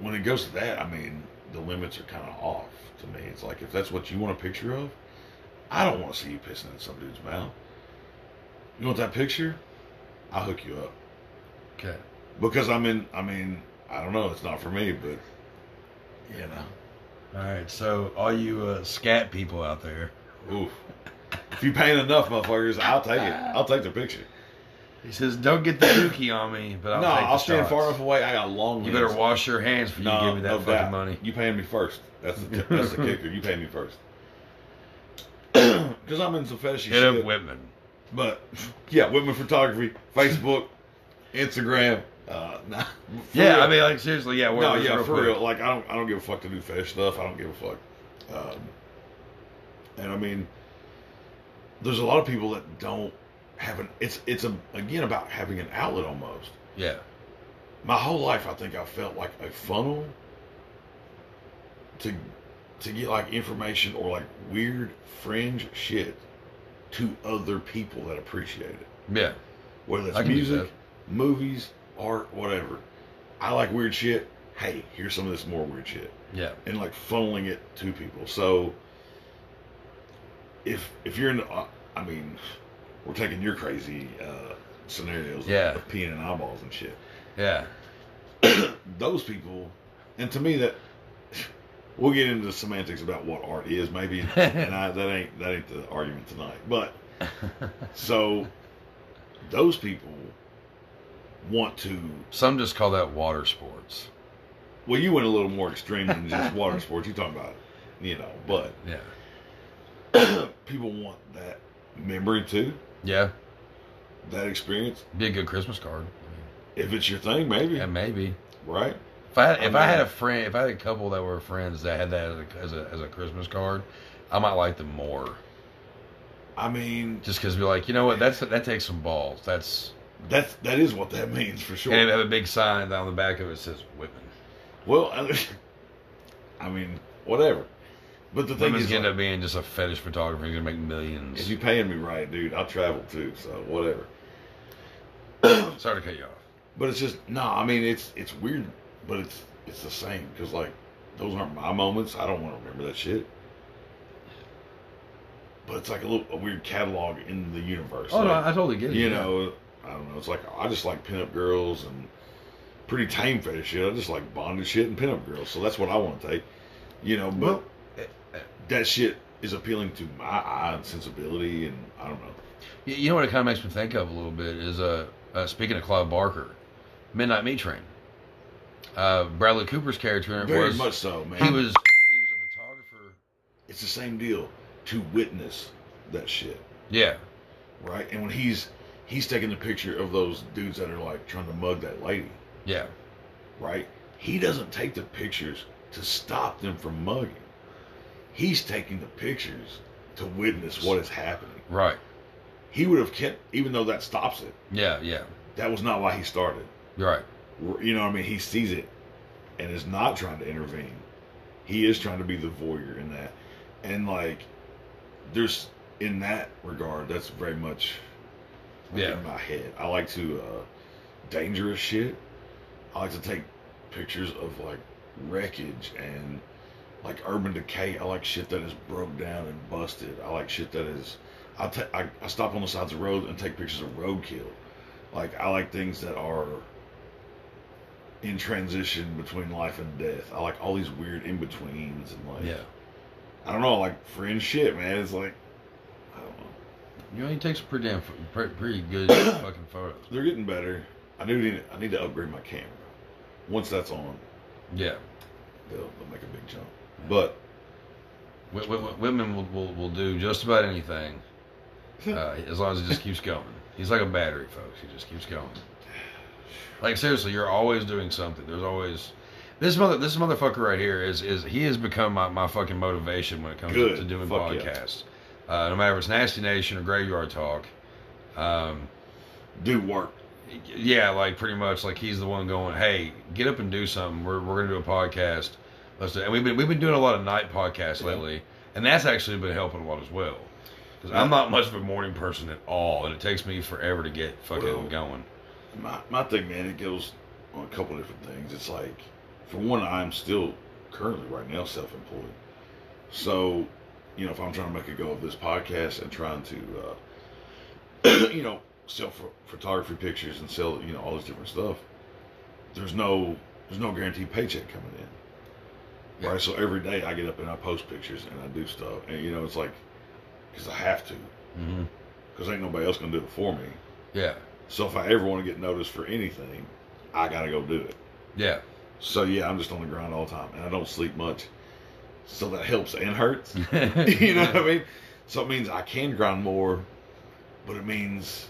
when it goes to that, I mean, the limits are kind of off to me. It's like if that's what you want a picture of, I don't want to see you pissing in some dude's mouth. You want that picture? I'll hook you up Okay. because I'm in. I mean, I don't know. It's not for me, but you know, All right. So all you uh, scat people out there, oof. If you paying enough, motherfuckers, I'll take it. I'll take the picture. he says, "Don't get the dookie on me," but I'll no, I'll stand shots. far enough away. I got long. You legs. better wash your hands before you give me that no fucking doubt. money. You paying me first. That's the that's the kicker. You pay me first. Because I'm in some fetishy Hit shit. Whytmon. But yeah, Whytmon photography, Facebook, Instagram. Uh, nah, Yeah, real. I mean, like seriously, yeah. no, yeah, real for quick. real. Like I don't, I don't give a fuck to do fetish stuff. I don't give a fuck. Um, and I mean, there's a lot of people that don't have an. It's it's a again about having an outlet almost. Yeah, my whole life I think I felt like a funnel to to get like information or like weird fringe shit to other people that appreciate it. Yeah. Whether it's I can do music, movies, art, whatever. I like weird shit. Hey, here's some of this more weird shit. Yeah. and like funneling it to people. So if if you're in, the, uh, I mean, we're taking your crazy uh, scenarios Yeah. of peeing in eyeballs and shit. Yeah. Those people, and to me that we'll get into the semantics about what art is, maybe, and I, that ain't that ain't the argument tonight. But so those people want to. Some just call that water sports. Well, you went a little more extreme than just water sports. You talking about, you know, but Yeah. people want that memory too, Yeah. that experience. Be a good Christmas card. If it's your thing, maybe, Yeah, maybe. right? If I if I had a friend, if I had a couple that were friends that had that as a, as a as a Christmas card, I might like them more. I mean, Just because be like, you know what, that's that takes some balls. That's that's that is what that means for sure. and have a big sign down the back of it that says Whytmon. well, I, mean, whatever. But the thing Whytmon's is, gonna end like, up being just a fetish photographer. He's gonna make millions. if millions. you paying me right, dude, I'll travel too. So whatever. Sorry to cut you off. But it's just no. I mean, it's it's weird, but it's it's the same because like those aren't my moments. I don't want to remember that shit. But it's like a little a weird catalog in the universe. Oh no, I totally get it. you yeah. know, I don't know. It's like I just like pinup girls and pretty tame fetish shit. I just like bondage shit and pinup girls. So that's what I want to take. You know, but Well, that shit is appealing to my eye and sensibility, and I don't know. You you know what it kind of makes me think of a little bit is uh, uh speaking of Clive Barker, Midnight Meat Train. Uh, Bradley Cooper's character in it Very was much so, man. he was he was a photographer. It's the same deal to witness that shit, Yeah, right? And when he's he's taking the picture of those dudes that are like trying to mug that lady, yeah, right? He doesn't take the pictures to stop them from mugging. He's taking the pictures to witness what is happening. right. He would have kept, even though that stops it. Yeah, yeah, That was not why he started. right. You know what I mean? He sees it and is not trying to intervene. He is trying to be the voyeur in that. And like, there's in that regard, that's very much like, Yeah. in my head. I like to uh, dangerous shit. I like to take pictures of like wreckage and like urban decay. I like shit that is broke down and busted. I like shit that is. I ta- I, I stop on the sides of roads and take pictures of roadkill. Like I like things that are in transition between life and death. I like all these weird in betweens and like Yeah, I don't know, like fringe shit, man. It's like I don't know. you know he takes pretty damn pretty, good fucking photos. They're getting better. I do need I need to upgrade my camera. Once that's on, Yeah, they'll, they'll make a big jump. But Wh- wh- Whytmon will, will will do just about anything uh, as long as it just keeps going. He's like a battery, folks. He just keeps going. Like seriously, you're always doing something. There's always this mother this motherfucker right here is is he has become my, my fucking motivation when it comes Good. to doing Fuck yeah. podcasts. Uh, no matter if it's Nasty Nation or Graveyard Talk. Um, do work. yeah, like pretty much like he's the one going, "Hey, get up and do something. We're we're gonna do a podcast. Let's do." And we've been we've been doing a lot of night podcasts lately, and that's actually been helping a lot as well. Because I'm not much of a morning person at all, and it takes me forever to get fucking Well, going. My my thing, man, it goes on a couple different things. It's like, for one, I'm still currently right now self-employed. So, you know, if I'm trying to make a go of this podcast and trying to, uh, you know, sell ph- photography pictures and sell, you know, all this different stuff, there's no there's no guaranteed paycheck coming in. Yeah. Right. So every day I get up and I post pictures and I do stuff, and you know, it's like because I have to, because ain't nobody else gonna do it for me. Yeah, So if I ever want to get noticed for anything, I gotta go do it. yeah, So yeah, I'm just on the grind all the time, and I don't sleep much. So that helps and hurts. you know what I mean? So it means I can grind more, but it means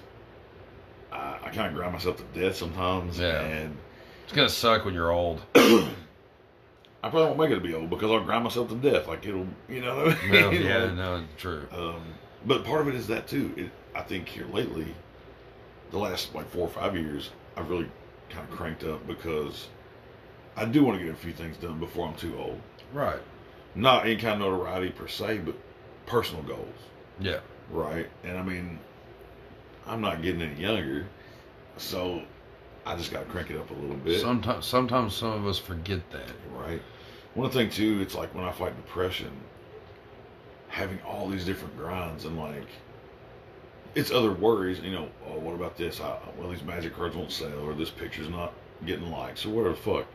I, I kind of grind myself to death sometimes. Yeah. And It's gonna suck when you're old. I probably won't make it to be old because I'll grind myself to death. Like it'll, you know what I mean? Well, yeah, no, true. Um, but part of it is that too. It, I think here lately, the last like four or five years, I've really kind of cranked up because I do want to get a few things done before I'm too old. Right. Not any kind of notoriety per se, but personal goals, Yeah. right? And I mean, I'm not getting any younger, so I just got to crank it up a little bit, Sometimes, sometimes some of us forget that. right? One thing too, it's like when I fight depression, having all these different grinds and like. It's other worries, you know. Oh, what about this? I, well, these magic cards won't sell, or this picture's not getting likes, or whatever the fuck.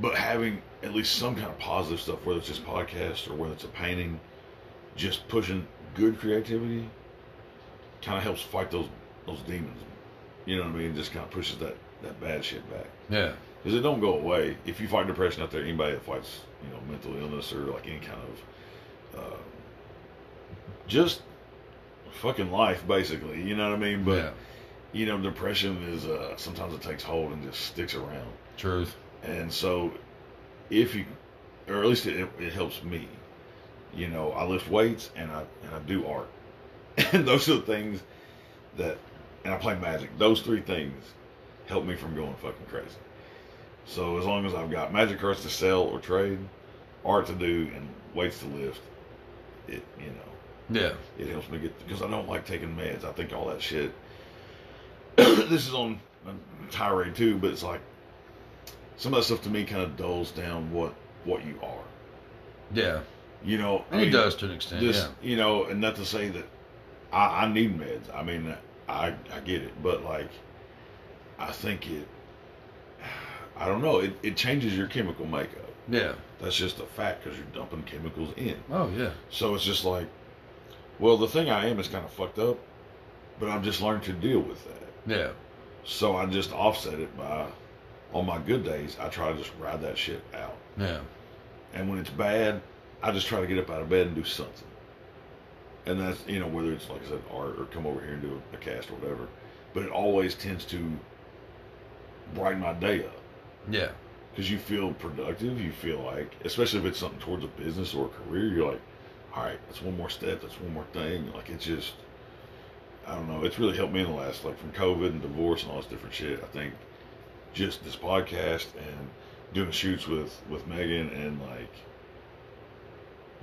But having at least some kind of positive stuff, whether it's just podcast or whether it's a painting, just pushing good creativity, kind of helps fight those those demons. You know what I mean? Just kind of pushes that that bad shit back Yeah. because it don't go away. If you fight depression out there, anybody that fights you know mental illness or like any kind of uh, just fucking life, basically. You know what I mean? But yeah. you know, depression is uh, sometimes it takes hold and just sticks around. Truth. And so, if you, or at least it, it helps me. You know, I lift weights and I and I do art, and those are the things that, and I play magic. Those three things help me from going fucking crazy. So as long as I've got magic cards to sell or trade, art to do, and weights to lift, it you know Yeah. it helps me get because I don't like taking meds. I think all that shit. this is on um, a tirade too, but it's like some of that stuff to me kind of dulls down what what you are. Yeah. You know, I And it mean, does to an extent. This, yeah. you know, and not to say that I, I need meds. I mean, I I get it, but like, I think it. I don't know. It, it changes your chemical makeup. Yeah. That's just a fact because you're dumping chemicals in. Oh yeah. So it's just like, well, the thing I am is kind of fucked up, but I've just learned to deal with that. Yeah. So I just offset it by, on my good days, I try to just ride that shit out. Yeah. And when it's bad, I just try to get up out of bed and do something. And that's, you know, whether it's like I said, art or come over here and do a, a cast or whatever. But it always tends to brighten my day up Yeah. because you feel productive. You feel like, especially if it's something towards a business or a career, you're like, all right, that's one more step, that's one more thing. Like it's just, I don't know. It's really helped me in the last, like from COVID and divorce and all this different shit. I think just this podcast and doing shoots with with Megan and like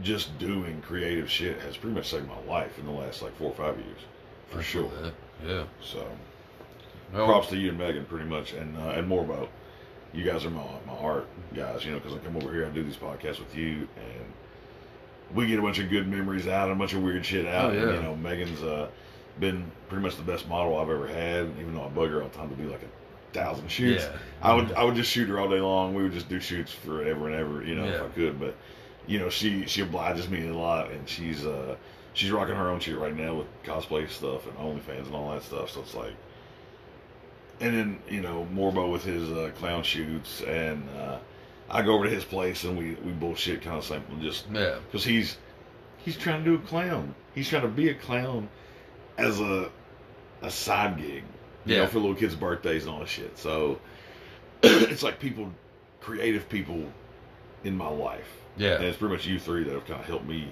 just doing creative shit has pretty much saved my life in the last like four or five years, for sure. that. Yeah. So Well, props to you and Megan, pretty much, and uh, and more about you guys are my my art guys. You know, because I come over here, I do these podcasts with you, and we get a bunch of good memories out and a bunch of weird shit out. Oh, yeah. And, you know, Megan's uh, been pretty much the best model I've ever had. Even though I bug her all the time to do like a thousand shoots, Yeah. I would I would just shoot her all day long. We would just do shoots forever and ever. You know, if I could, but you know, she she obliges me a lot, and she's uh she's rocking her own shit right now with cosplay stuff and OnlyFans and all that stuff. So it's like, and then you know Morbo with his uh, clown shoots, and uh, I go over to his place and we we bullshit kind of simple, just Yeah. because he's he's trying to do a clown. He's trying to be a clown as a a side gig, you Yeah. know, for little kids' birthdays and all that shit. So it's like people, creative people in my life. Yeah. And it's pretty much you three that have kind of helped me.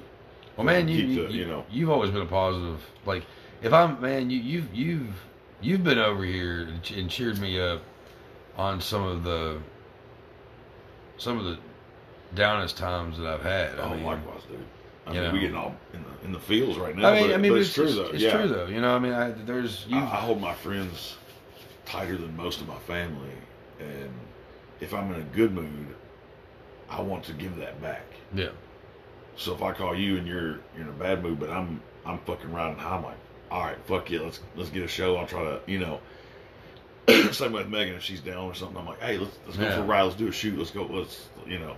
Well, man, you, keep you, the- you you know. you've always been a positive. Like, if I'm man, you you've you've you've been over here and cheered me up on some of the some of the downest times that I've had. I oh, mean, likewise, dude. I you mean, know. we getting all in the in the fields right now. I mean, but, I mean, but it's, it's, true though. it's yeah. true though. You know, I mean, I, there's. I, I hold my friends tighter than most of my family, and if I'm in a good mood, I want to give that back. yeah, So if I call you and you're you're in a bad mood, but I'm I'm fucking riding high, I'm like, all right, fuck yeah, let's let's get a show. I'll try to, you know. Same with Megan, if she's down or something, I'm like, hey, let's let's go Yeah. for a ride, let's do a shoot, let's go, let's you know,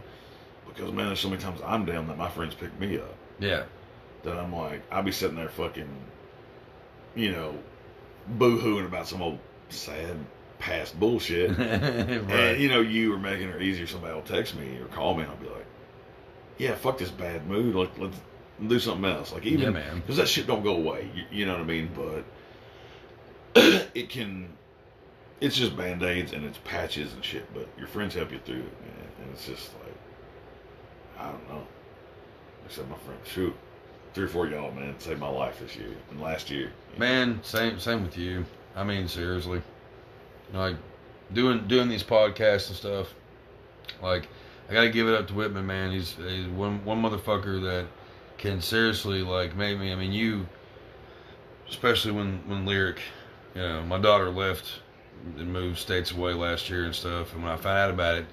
because man, there's so many times I'm down that my friends pick me up yeah, that I'm like, I'll be sitting there fucking, you know, boo hooing about some old sad past bullshit. And you know, you or Megan or easy, or somebody will text me or call me, and I'll be like, "Yeah, fuck this bad mood. Like, let's do something else. Like, even man. because that shit don't go away. You, you know what I mean? But it can. It's just band aids and it's patches and shit. But your friends help you through it, man. And it's just like, I don't know. Except my friend, shoot, three or four y'all, man, saved my life this year and last year. Man, same same with you. I mean, seriously, like doing doing these podcasts and stuff. Like, I gotta give it up to Whytmon, man. He's he's one one motherfucker that can seriously like make me. I mean, you, especially when when lyric, you know, my daughter left and moved states away last year and stuff, and when I found out about it.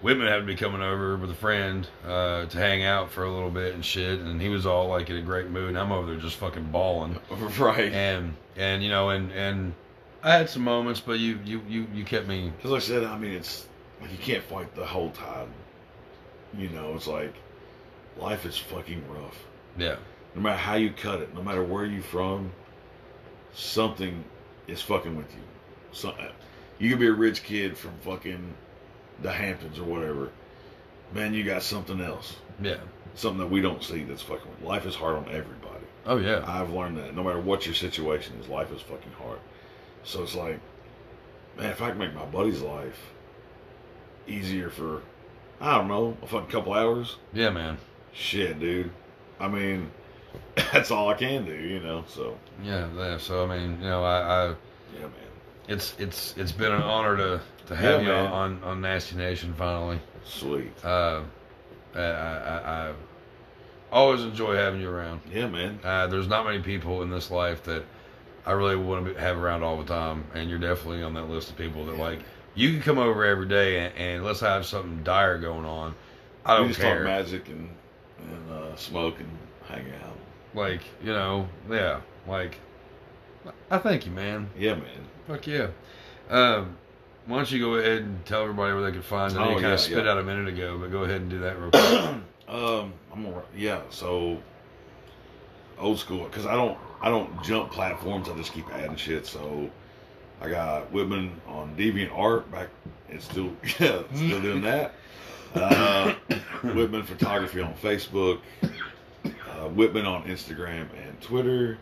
Whytmon happened to be coming over with a friend uh, to hang out for a little bit and shit, and he was all like in a great mood, and I'm over there just fucking bawling Right. and and you know and and I had some moments, but you you you you kept me. Because like I said, I mean, it's like you can't fight the whole time. You know, it's like life is fucking rough. Yeah, No matter how you cut it, no matter where you from, something is fucking with you. So, uh, you could be a rich kid from fucking the Hamptons or whatever. Man, you got something else. yeah. Something that we don't see that's fucking. Life is hard on everybody. Oh yeah, I've learned that no matter what your situation is, life is fucking hard. So it's like, man, if I can make my buddy's life easier for, I don't know, a fucking couple hours, yeah, man. shit, dude. I mean, that's all I can do, you know. So Yeah, yeah. So I mean, you know, I, I yeah, man, it's it's it's been an honor to to have Yeah, you man. on on Nasty Nation finally. sweet. Uh, I, I I always enjoy having you around. Yeah, man. Uh, there's not many people in this life that I really want to be, have around all the time, and you're definitely on that list of people that Yeah. like you can come over every day and, and let's have something dire going on. I we don't just care. talk magic and and uh, smoke and hang out. Like you know, yeah. Like I thank you, man. Yeah, man. Fuck yeah. Um, why don't you go ahead and tell everybody where they can find it? Oh, you kind yeah, of spit yeah. out a minute ago, but go ahead and do that real quick. um, I'm gonna, yeah. So old school because I don't I don't jump platforms. I just keep adding shit. So I got Whytmon on Deviant Art back. It's still yeah, still doing that. Uh, Whytmon Photography on Facebook. Uh, Whytmon on Instagram and Twitter.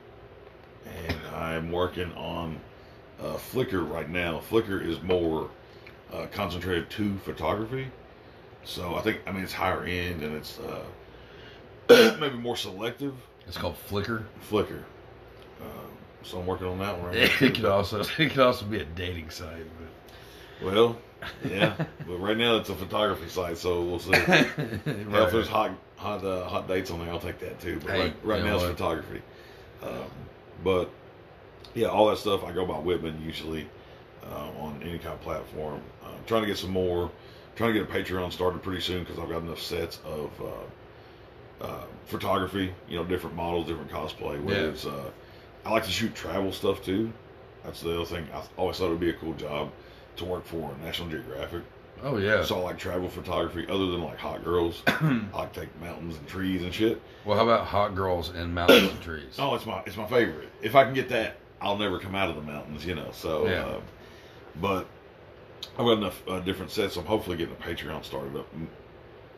And I'm working on uh, Flickr right now. Flickr is more uh, concentrated to photography. So I think I mean it's higher end and it's uh, maybe more selective. it's called Flickr. Flickr. Um, so I'm working on that one right It now. could also it could also be a dating site, Well, yeah, but right now it's a photography site, so we'll see. but Hell, if there's hot hot uh, hot dates on there, I'll take that too. But Hey, right, right now it's photography. Um, but yeah, all that stuff I go by Whytmon usually uh, on any kind of platform. Uh, trying to get some more. Trying to get a Patreon started pretty soon because I've got enough sets of uh, uh, photography. You know, different models, different cosplay. Whether Yeah. it's uh, I like to shoot travel stuff too. That's the other thing. I always thought it would be a cool job to work for National Geographic. oh yeah. So I like travel photography, other than like hot girls. I like to take mountains and trees and shit. well, how about hot girls and mountains and trees? Oh, it's my it's my favorite. If I can get that, I'll never come out of the mountains, you know. So, Yeah. uh, but I've got enough uh, different sets. So I'm hopefully getting a Patreon started up.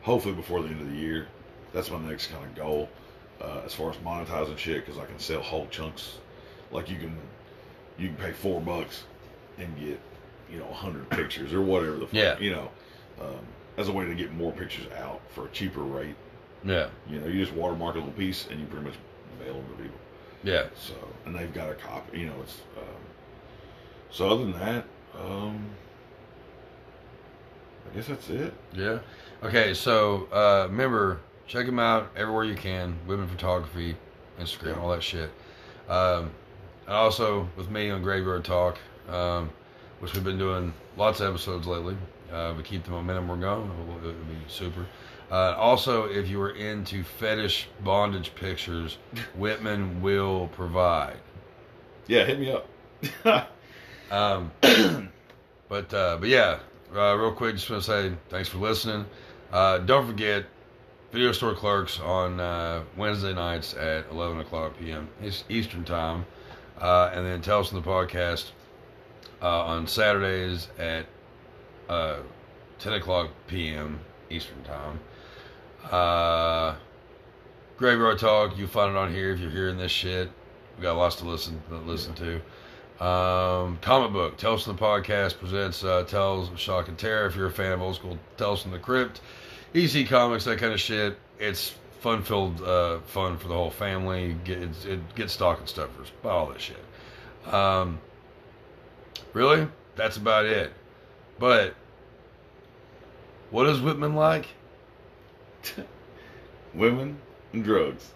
Hopefully before the end of the year. That's my next kind of goal uh, as far as monetizing shit because I can sell whole chunks. Like you can you can pay four bucks and get you know a hundred pictures or whatever the fuck, Yeah. you know um, as a way to get more pictures out for a cheaper rate. Yeah, You know, you just watermark a little piece and you pretty much mail them to people. Yeah. So, and they've got a copy. You know, it's. Um, so other than that, um, I guess that's it. Yeah. Okay, so uh, remember, check them out everywhere you can. Whytmon Photography, Instagram, Yeah. all that shit. Um, and also with me on Graveyard Talk, um, which we've been doing lots of episodes lately. Uh, we keep the momentum we're going. It would be super. Uh, also, if you are into fetish bondage pictures, Whytmon will provide. Yeah, hit me up. Um, but uh, but yeah, uh, real quick, just want to say thanks for listening. Uh, don't forget, Video Store Clerks on uh, Wednesday nights at 11 o'clock p.m. Eastern Time, uh, and then Tell Us in the Podcast uh, on Saturdays at uh, 10 o'clock p.m. Eastern Time. Uh, Graveyard Talk, you find it on here if you're hearing this shit. We got lots to listen to listen to. Um, comic book Tales from the Podcast presents uh, Tales of Shock and Terror. If you're a fan of old school Tales from the Crypt, EC Comics, that kind of shit, it's fun filled uh, fun for the whole family. Get it, it gets stocking stuffers, buy all this shit. Um, really, that's about it. But what is Whytmon like? Women and drugs.